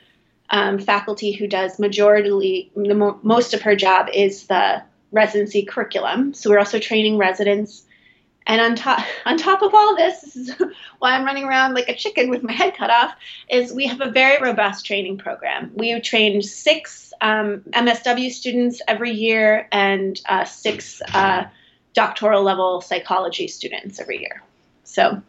um, faculty who does majority, the mo- most of her job is the residency curriculum. So we're also training residents. And on top, on top of all this, this is why I'm running around like a chicken with my head cut off, is we have a very robust training program. We train six um, MSW students every year and uh, six uh, doctoral level psychology students every year. So,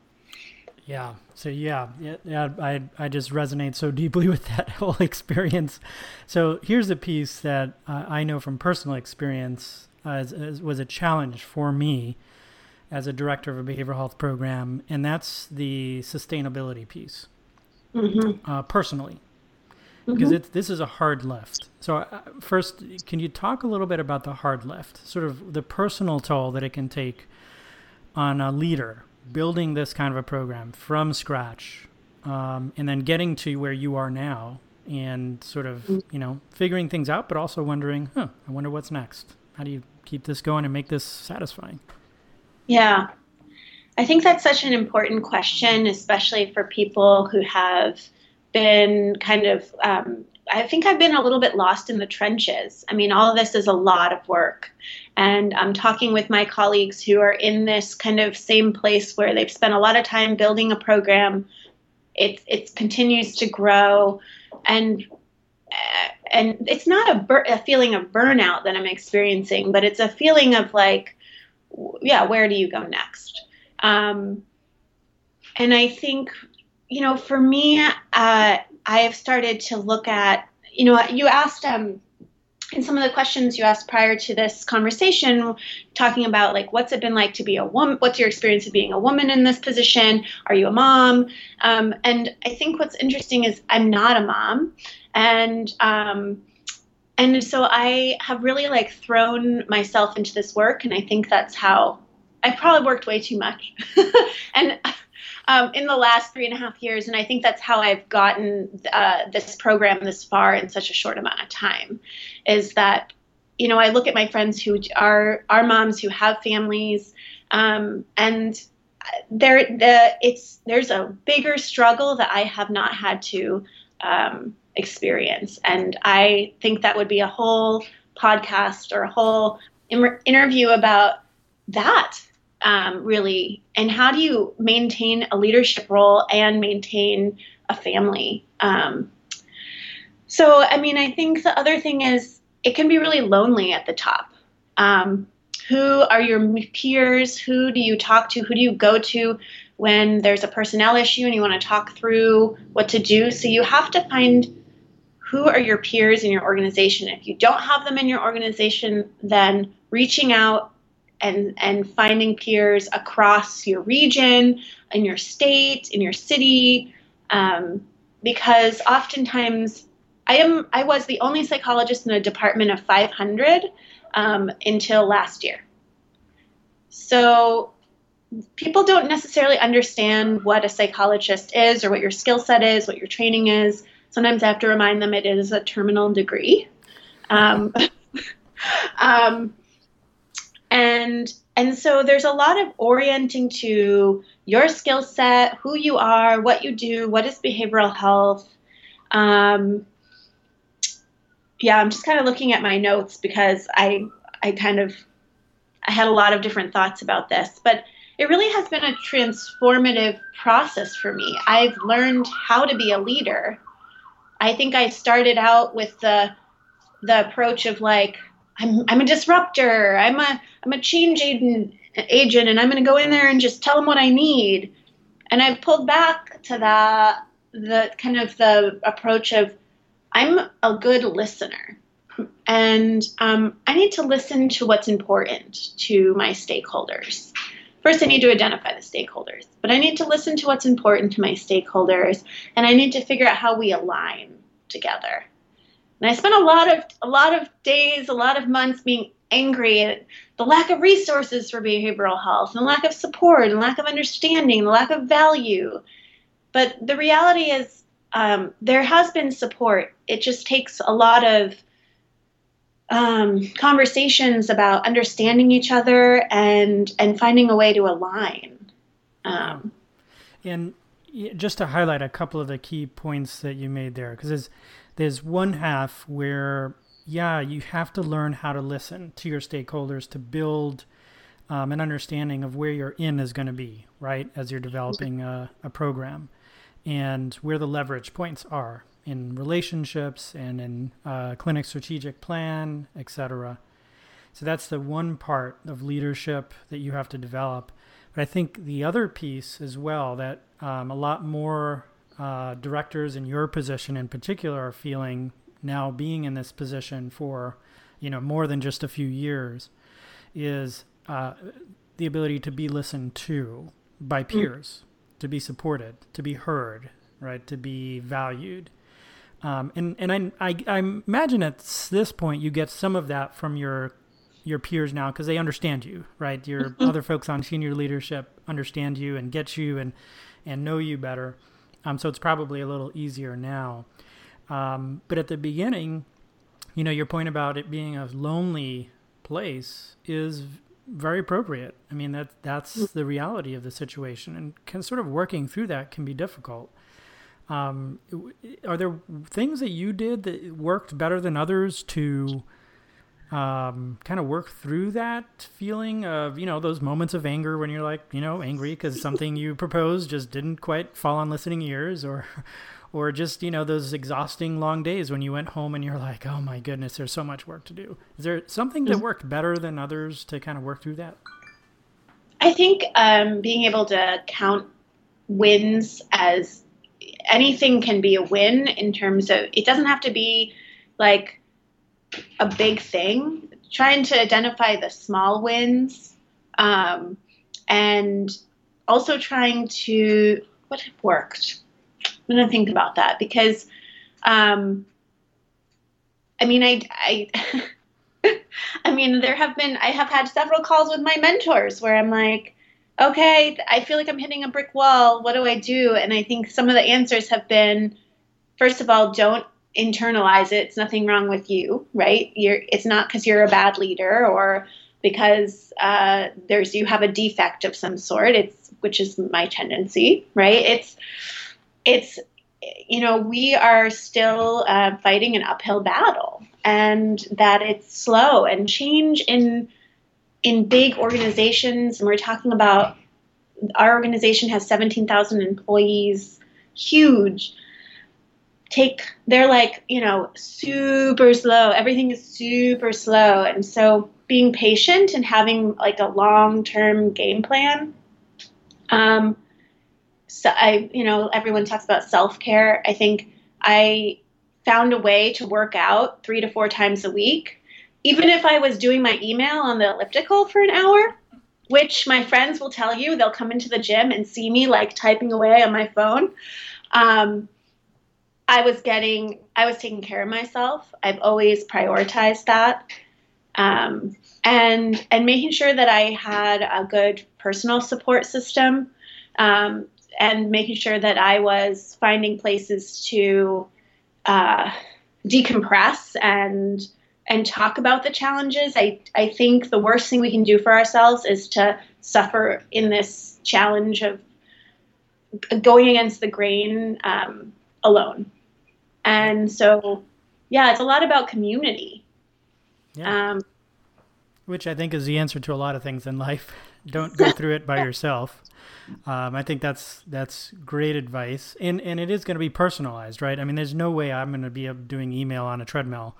yeah. So yeah, yeah, I I just resonate so deeply with that whole experience. So here's a piece that uh, I know from personal experience as was a challenge for me as a director of a behavioral health program, and that's the sustainability piece. Mm-hmm. Uh, personally, because mm-hmm. this is a hard lift. So, uh, first, can you talk a little bit about the hard lift, sort of the personal toll that it can take on a leader building this kind of a program from scratch, um, and then getting to where you are now, and sort of mm-hmm. you know figuring things out, but also wondering, huh, I wonder what's next. How do you keep this going and make this satisfying? Yeah, I think that's such an important question, especially for people who have been kind of um, I think I've been a little bit lost in the trenches. I mean, all of this is a lot of work. And I'm talking with my colleagues who are in this kind of same place where they've spent a lot of time building a program. It, it continues to grow. And and it's not a, bur- a feeling of burnout that I'm experiencing, but it's a feeling of like, yeah, where do you go next? Um, and I think you know, for me, uh, I have started to look at, you know, you asked um, in some of the questions you asked prior to this conversation, talking about like what's it been like to be a woman, what's your experience of being a woman in this position? Are you a mom? Um, and I think what's interesting is I'm not a mom, and um, and so I have really like thrown myself into this work, and I think that's how I probably worked way too much, and um, in the last three and a half years. And I think that's how I've gotten uh, this program this far in such a short amount of time. Is that you know I look at my friends who are are moms who have families, um, and there the it's there's a bigger struggle that I have not had to um, experience, and I think that would be a whole podcast or a whole interview about that um, really. And how do you maintain a leadership role and maintain a family? Um, so i mean i think the other thing is it can be really lonely at the top. Um, who are your peers? Who do you talk to? Who do you go to when there's a personnel issue and you want to talk through what to do? So you have to find who are your peers in your organization? If you don't have them in your organization, then reaching out and and finding peers across your region, in your state, in your city, um, because oftentimes I am I was the only psychologist in a department of 500 um, until last year. So people don't necessarily understand what a psychologist is or what your skill set is, what your training is. Sometimes I have to remind them it is a terminal degree. Um, um, and and so there's a lot of orienting to your skill set, who you are, what you do, what is behavioral health. Um, yeah, I'm just kind of looking at my notes because I I kind of I had a lot of different thoughts about this, but it really has been a transformative process for me. I've learned how to be a leader. I think I started out with the the approach of like I'm I'm a disruptor. I'm a I'm a change agent agent and I'm going to go in there and just tell them what I need. And I've pulled back to that the kind of the approach of I'm a good listener. And um, I need to listen to what's important to my stakeholders. First, I need to identify the stakeholders, but I need to listen to what's important to my stakeholders, and I need to figure out how we align together. And I spent a lot of a lot of days, a lot of months being angry at the lack of resources for behavioral health, and the lack of support, and lack of understanding, the lack of value. But the reality is, um, there has been support. It just takes a lot of um, conversations about understanding each other and and finding a way to align. Um, and just to highlight a couple of the key points that you made there, because there's there's one half where yeah you have to learn how to listen to your stakeholders to build um, an understanding of where your in is going to be right as you're developing a, a program and where the leverage points are in relationships and in uh, clinic strategic plan, etc. So that's the one part of leadership that you have to develop. But I think the other piece as well that um, a lot more uh, directors in your position in particular are feeling now being in this position for you know more than just a few years is uh, the ability to be listened to by mm. peers, mm. to be supported, to be heard, right, to be valued. Um, and and I, I, I imagine at this point you get some of that from your your peers now because they understand you, right? Your mm-hmm. other folks on senior leadership understand you and get you and and know you better. Um, so it's probably a little easier now. Um, but at the beginning, you know, your point about it being a lonely place is very appropriate. I mean, that that's mm. the reality of the situation, and can sort of working through that can be difficult. Um, are there things that you did that worked better than others to um, kind of work through that feeling of you know those moments of anger when you're like you know angry because something you proposed just didn't quite fall on listening ears or or just you know those exhausting long days when you went home and you're like oh my goodness there's so much work to do. Is there something that worked better than others to kind of work through that? I think um, being able to count wins as anything can be a win in terms of it doesn't have to be like a big thing. Trying to identify the small wins um, and also trying to what worked. I'm to think about that because um, I mean, I, I, I mean, there have been, I have had several calls with my mentors where I'm like, okay, I feel like I'm hitting a brick wall. What do I do? And I think some of the answers have been first of all, don't internalize it. It's nothing wrong with you, right? You're it's not because you're a bad leader or because uh, there's you have a defect of some sort. It's which is my tendency, right? It's it's you know we are still uh, fighting an uphill battle, and that it's slow and change in in big organizations, and we're talking about our organization has 17,000 employees, huge. Take, they're like, you know, super slow. Everything is super slow. And so being patient and having like a long term game plan. Um, so I, you know, everyone talks about self care. I think I found a way to work out three to four times a week. Even if I was doing my email on the elliptical for an hour, which my friends will tell you, they'll come into the gym and see me like typing away on my phone. Um, I was getting, I was taking care of myself. I've always prioritized that. Um, and and making sure that I had a good personal support system, um, and making sure that I was finding places to uh, decompress and and talk about the challenges. I I think the worst thing we can do for ourselves is to suffer in this challenge of going against the grain um, alone. And so, yeah, it's a lot about community. Yeah. Um, Which I think is the answer to a lot of things in life. Don't go through it by yourself. Um, I think that's that's great advice, and and it is going to be personalized, right? I mean, there's no way I'm going to be doing email on a treadmill.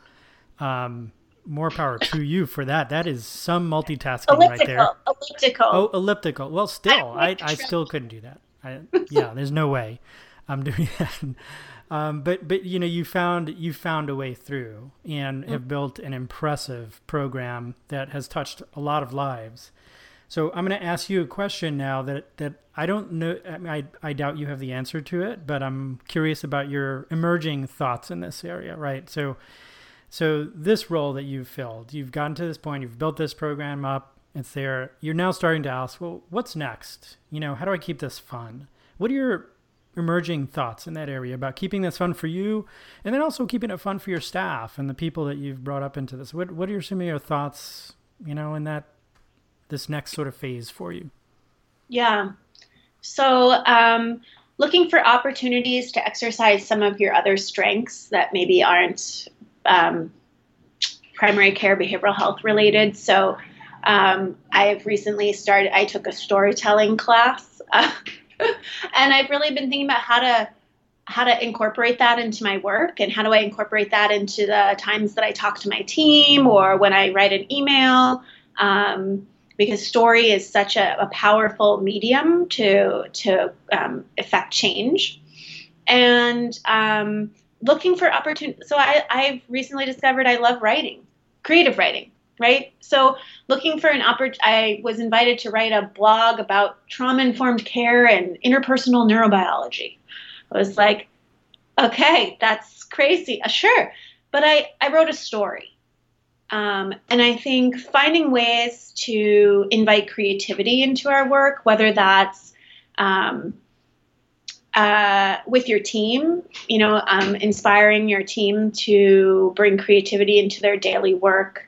Um, more power to you for that. That is some multitasking elliptical, right there. Elliptical. Oh, elliptical. Well, still, I, I still couldn't do that. I, yeah, there's no way I'm doing that. Um, but but you know you found you found a way through and have built an impressive program that has touched a lot of lives. So I'm going to ask you a question now that that I don't know. I, mean, I I doubt you have the answer to it, but I'm curious about your emerging thoughts in this area. Right. So so this role that you've filled, you've gotten to this point, you've built this program up, it's there. You're now starting to ask, well, what's next? You know, how do I keep this fun? What are your emerging thoughts in that area about keeping this fun for you and then also keeping it fun for your staff and the people that you've brought up into this? What what are some of your thoughts, you know, in that this next sort of phase for you? Yeah. So, um, looking for opportunities to exercise some of your other strengths that maybe aren't um, primary care behavioral health related. So, um, I've recently started, I took a storytelling class. Uh, and I've really been thinking about how to how to incorporate that into my work and how do I incorporate that into the times that I talk to my team or when I write an email. Um, because story is such a, a powerful medium to to um, affect change, and um, looking for opportunity. So I, I've recently discovered I love writing, creative writing right? So looking for an opportunity, I was invited to write a blog about trauma-informed care and interpersonal neurobiology. I was like, okay, that's crazy. Uh, sure. But I, I wrote a story. Um, and I think finding ways to invite creativity into our work, whether that's um, uh, with your team, you know, um, inspiring your team to bring creativity into their daily work,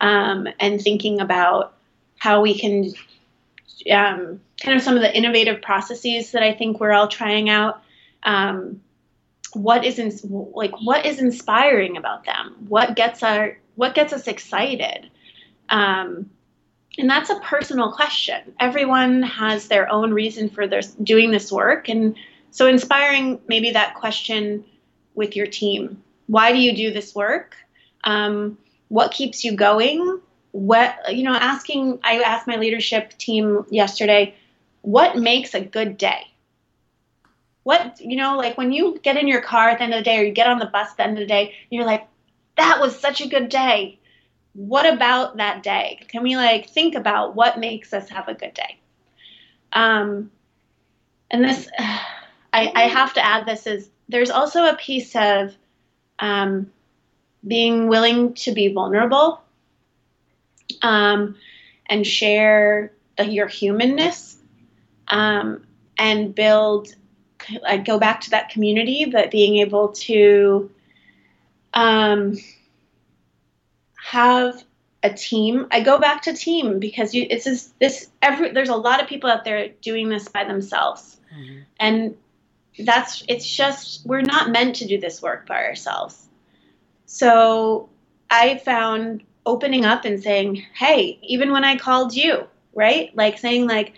um, and thinking about how we can um, kind of some of the innovative processes that I think we're all trying out. Um, what is like what is inspiring about them? What gets our what gets us excited? Um, and that's a personal question. Everyone has their own reason for their doing this work, and so inspiring maybe that question with your team. Why do you do this work? Um, what keeps you going? What you know asking i asked my leadership team yesterday what makes a good day? What you know like when you get in your car at the end of the day or you get on the bus at the end of the day you're like that was such a good day. What about that day? Can we like think about what makes us have a good day? Um and this i i have to add this is there's also a piece of um being willing to be vulnerable um, and share your humanness um, and build like go back to that community but being able to um, have a team. I go back to team because you, it's this, this every there's a lot of people out there doing this by themselves. Mm-hmm. and that's it's just we're not meant to do this work by ourselves so I found opening up and saying, hey, even when I called you, right? Like saying, like,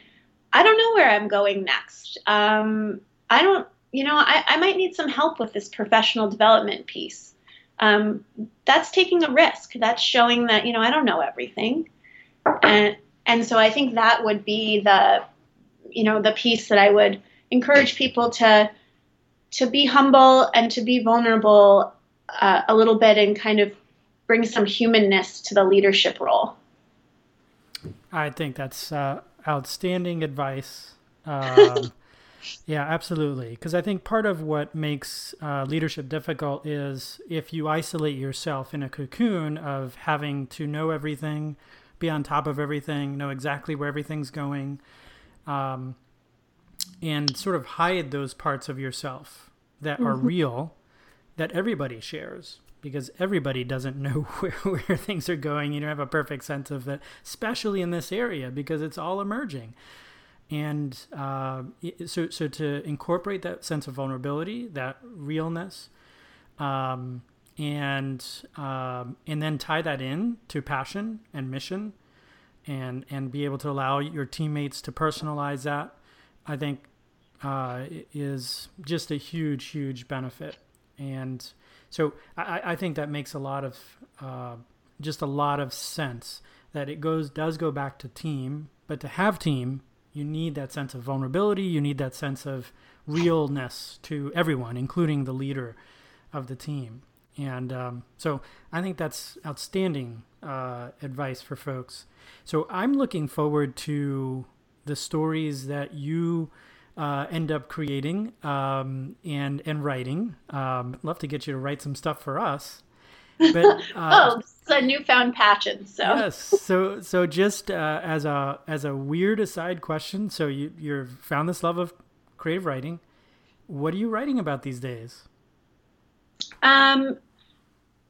I don't know where I'm going next. Um, I don't, you know, I, I might need some help with this professional development piece. Um, that's taking a risk. That's showing that, you know, I don't know everything. And, and so I think that would be the, you know, the piece that I would encourage people to, to be humble and to be vulnerable uh, a little bit and kind of bring some humanness to the leadership role. I think that's uh, outstanding advice. Um, yeah, absolutely. Because I think part of what makes uh, leadership difficult is if you isolate yourself in a cocoon of having to know everything, be on top of everything, know exactly where everything's going, um, and sort of hide those parts of yourself that mm-hmm. are real that everybody shares because everybody doesn't know where, where things are going. You don't have a perfect sense of that, especially in this area because it's all emerging. And uh, so, so to incorporate that sense of vulnerability, that realness, um, and um, and then tie that in to passion and mission, and and be able to allow your teammates to personalize that, I think, uh, is just a huge, huge benefit. And so I, I think that makes a lot of uh, just a lot of sense that it goes does go back to team, but to have team, you need that sense of vulnerability. You need that sense of realness to everyone, including the leader of the team. And um, so I think that's outstanding uh, advice for folks. So I'm looking forward to the stories that you uh, end up creating um, and and writing. Um, love to get you to write some stuff for us. But uh, oh, it's a newfound passion. So yes, so so just uh, as a as a weird aside question, so you you've found this love of creative writing. What are you writing about these days? Um,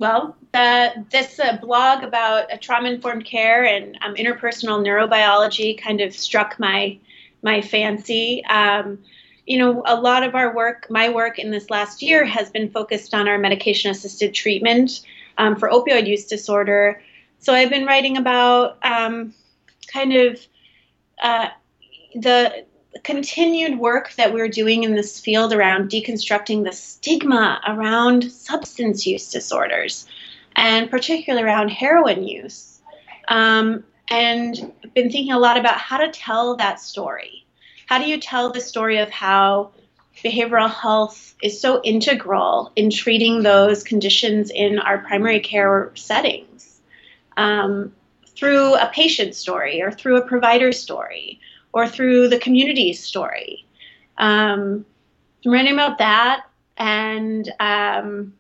well, this uh, blog about trauma informed care and um, interpersonal neurobiology kind of struck my my fancy. Um, you know, a lot of our work, my work in this last year, has been focused on our medication assisted treatment um, for opioid use disorder. So I've been writing about um, kind of uh, the continued work that we're doing in this field around deconstructing the stigma around substance use disorders, and particularly around heroin use. Um, and been thinking a lot about how to tell that story. How do you tell the story of how behavioral health is so integral in treating those conditions in our primary care settings um, through a patient story or through a provider story or through the community story. Um, I'm writing about that, and um,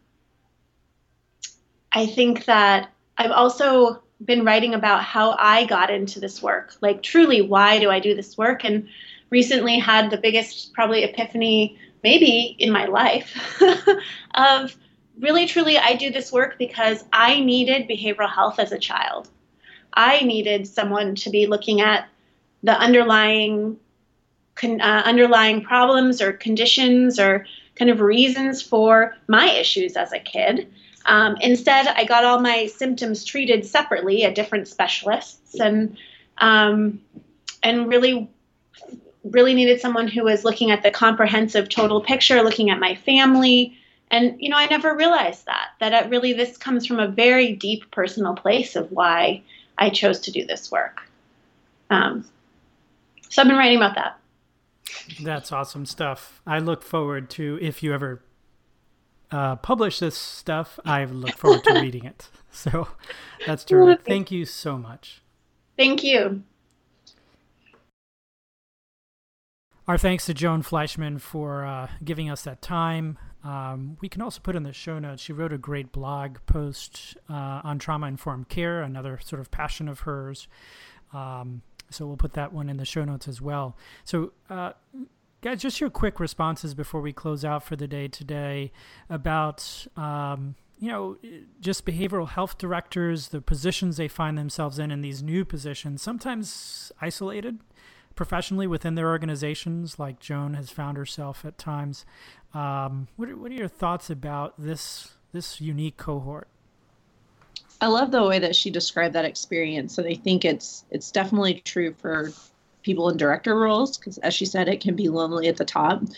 I think that I've also been writing about how I got into this work. Like, truly, why do I do this work? And recently had the biggest, probably, epiphany, maybe in my life, of really, truly, I do this work because I needed behavioral health as a child. I needed someone to be looking at the underlying con, uh, underlying problems or conditions or kind of reasons for my issues as a kid um, instead, I got all my symptoms treated separately at different specialists, and um, and really, really needed someone who was looking at the comprehensive total picture, looking at my family, and you know, I never realized that that it really this comes from a very deep personal place of why I chose to do this work. Um, so I've been writing about that. That's awesome stuff. I look forward to if you ever uh, publish this stuff, I look forward to reading it. So that's terrific. Thank you so much. Thank you. Our thanks to Joan Fleishman for uh, giving us that time. Um, we can also put in the show notes. She wrote a great blog post uh, on trauma informed care, another sort of passion of hers. Um, so we'll put that one in the show notes as well. So, uh, Guys, just your quick responses before we close out for the day today about, um, you know, just behavioral health directors, the positions they find themselves in, in these new positions, sometimes isolated professionally within their organizations, like Joan has found herself at times. Um, what, are, what are your thoughts about this this unique cohort? I love the way that she described that experience, and I think it's it's definitely true for people in director roles because as she said it can be lonely at the top but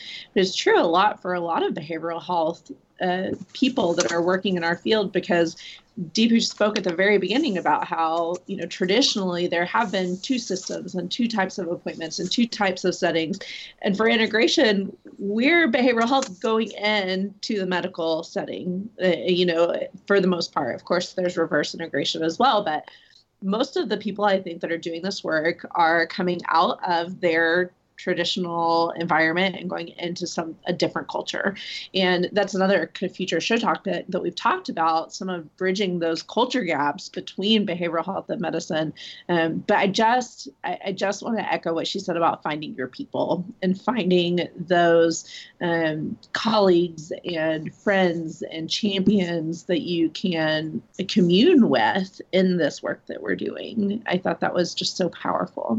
it's true a lot for a lot of behavioral health uh, people that are working in our field because Deepu spoke at the very beginning about how you know traditionally there have been two systems and two types of appointments and two types of settings, and for integration, we're behavioral health going into the medical setting. Uh, you know, for the most part, of course, there's reverse integration as well, but most of the people I think that are doing this work are coming out of their traditional environment and going into some a different culture. And that's another future show talk that, that we've talked about some of bridging those culture gaps between behavioral health and medicine. Um, but i just I, I just want to echo what she said about finding your people and finding those um, colleagues and friends and champions that you can commune with in this work that we're doing. I thought that was just so powerful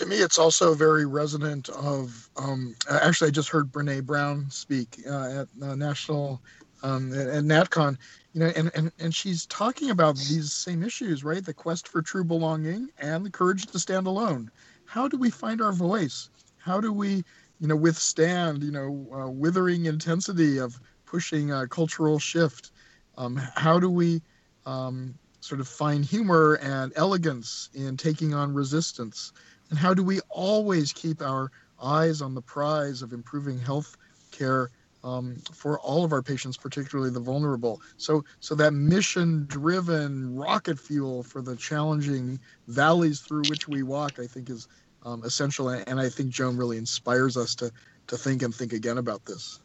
to me, it's also very resonant of. Um, actually, I just heard Brene Brown speak uh, at uh, National um, at, at NatCon, you know, and, and and she's talking about these same issues, right? The quest for true belonging and the courage to stand alone. How do we find our voice? How do we, you know, withstand, you know, uh, withering intensity of pushing a cultural shift? Um, how do we um, sort of find humor and elegance in taking on resistance? And how do we always keep our eyes on the prize of improving health care um, for all of our patients, particularly the vulnerable? So, so that mission-driven rocket fuel for the challenging valleys through which we walk, I think, is um, essential. And I think Joan really inspires us to to think and think again about this.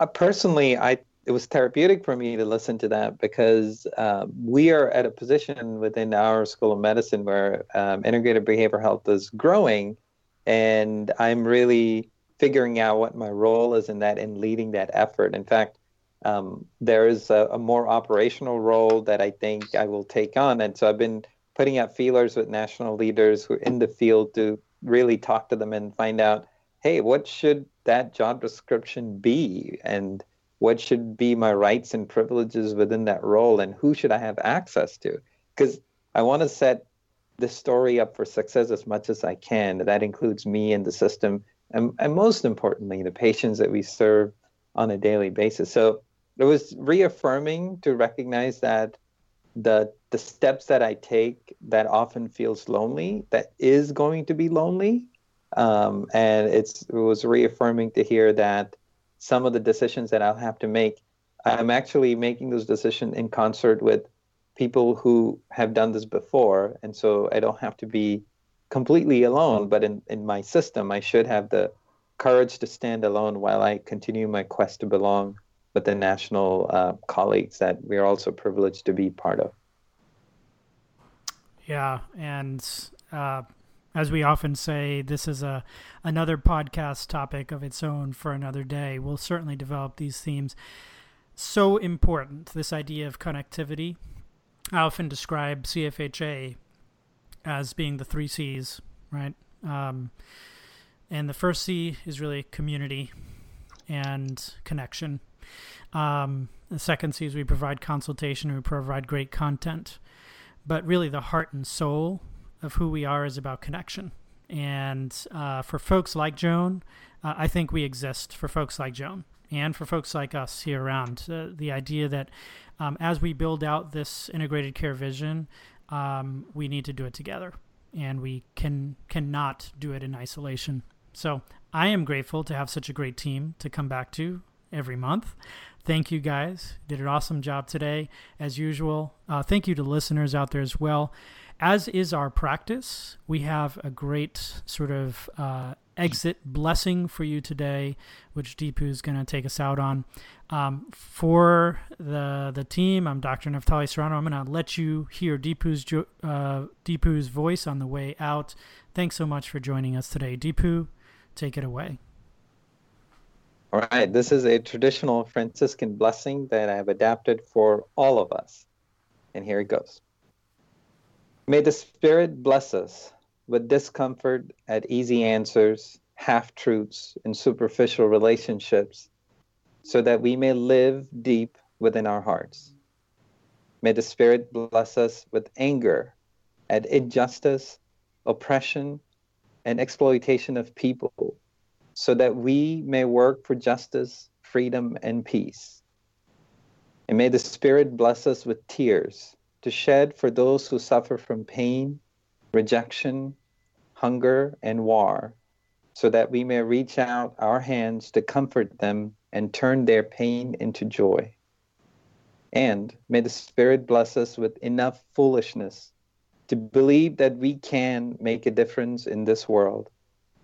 Uh, personally, I it was therapeutic for me to listen to that because uh, we are at a position within our school of medicine where um, integrated behavioral health is growing and i'm really figuring out what my role is in that and leading that effort. In fact um, there is a, a, more operational role that i think i will take on. And so i've been putting out feelers with national leaders who are in the field to really talk to them and find out hey what should that job description be? And what should be my rights and privileges within that role and who should I have access to? Because I want to set the story up for success as much as I can. That includes me and the system, and, and most importantly, the patients that we serve on a daily basis. So it was reaffirming to recognize that the the steps that I take that often feels lonely, that is going to be lonely. Um, and it's it was reaffirming to hear that some of the decisions that I'll have to make, I'm actually making those decisions in concert with people who have done this before. And so I don't have to be completely alone, but in, in my system, I should have the courage to stand alone while I continue my quest to belong with the national uh, colleagues that we're also privileged to be part of. Yeah. And uh, as we often say, this is a another podcast topic of its own for another day. We'll certainly develop these themes. So important, this idea of connectivity. I often describe CFHA as being the three C's, right? Um, and the first C is really community and connection. Um, the second C is we provide consultation, we provide great content. But really, the heart and soul of who we are is about connection. And uh, for folks like Joan, uh, I think we exist for folks like Joan and for folks like us here around. Uh, the idea that um, as we build out this integrated care vision, um, we need to do it together, and we can cannot do it in isolation. So I am grateful to have such a great team to come back to every month. Thank you guys. Did an awesome job today, as usual. Uh, thank you to listeners out there as well as is our practice, we have a great sort of uh, exit blessing for you today, which Deepu is going to take us out on. Um, for the the team, I'm Dr. Neftali Serrano. I'm going to let you hear Deepu's, uh, Deepu's voice on the way out. Thanks so much for joining us today. Deepu, take it away. All right. This is a traditional Franciscan blessing that I've adapted for all of us. And here it goes. May the Spirit bless us with discomfort at easy answers, half truths, and superficial relationships, so that we may live deep within our hearts. May the Spirit bless us with anger at injustice, oppression, and exploitation of people, so that we may work for justice, freedom, and peace. And may the Spirit bless us with tears to shed for those who suffer from pain, rejection, hunger, and war, so that we may reach out our hands to comfort them and turn their pain into joy. And may the Spirit bless us with enough foolishness to believe that we can make a difference in this world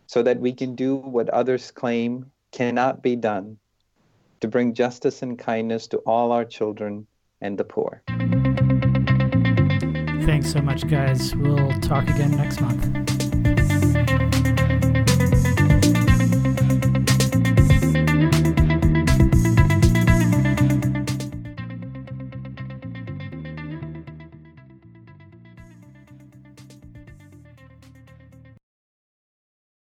so that we can do what others claim cannot be done to bring justice and kindness to all our children and the poor. Thanks so much, guys. We'll talk again next month.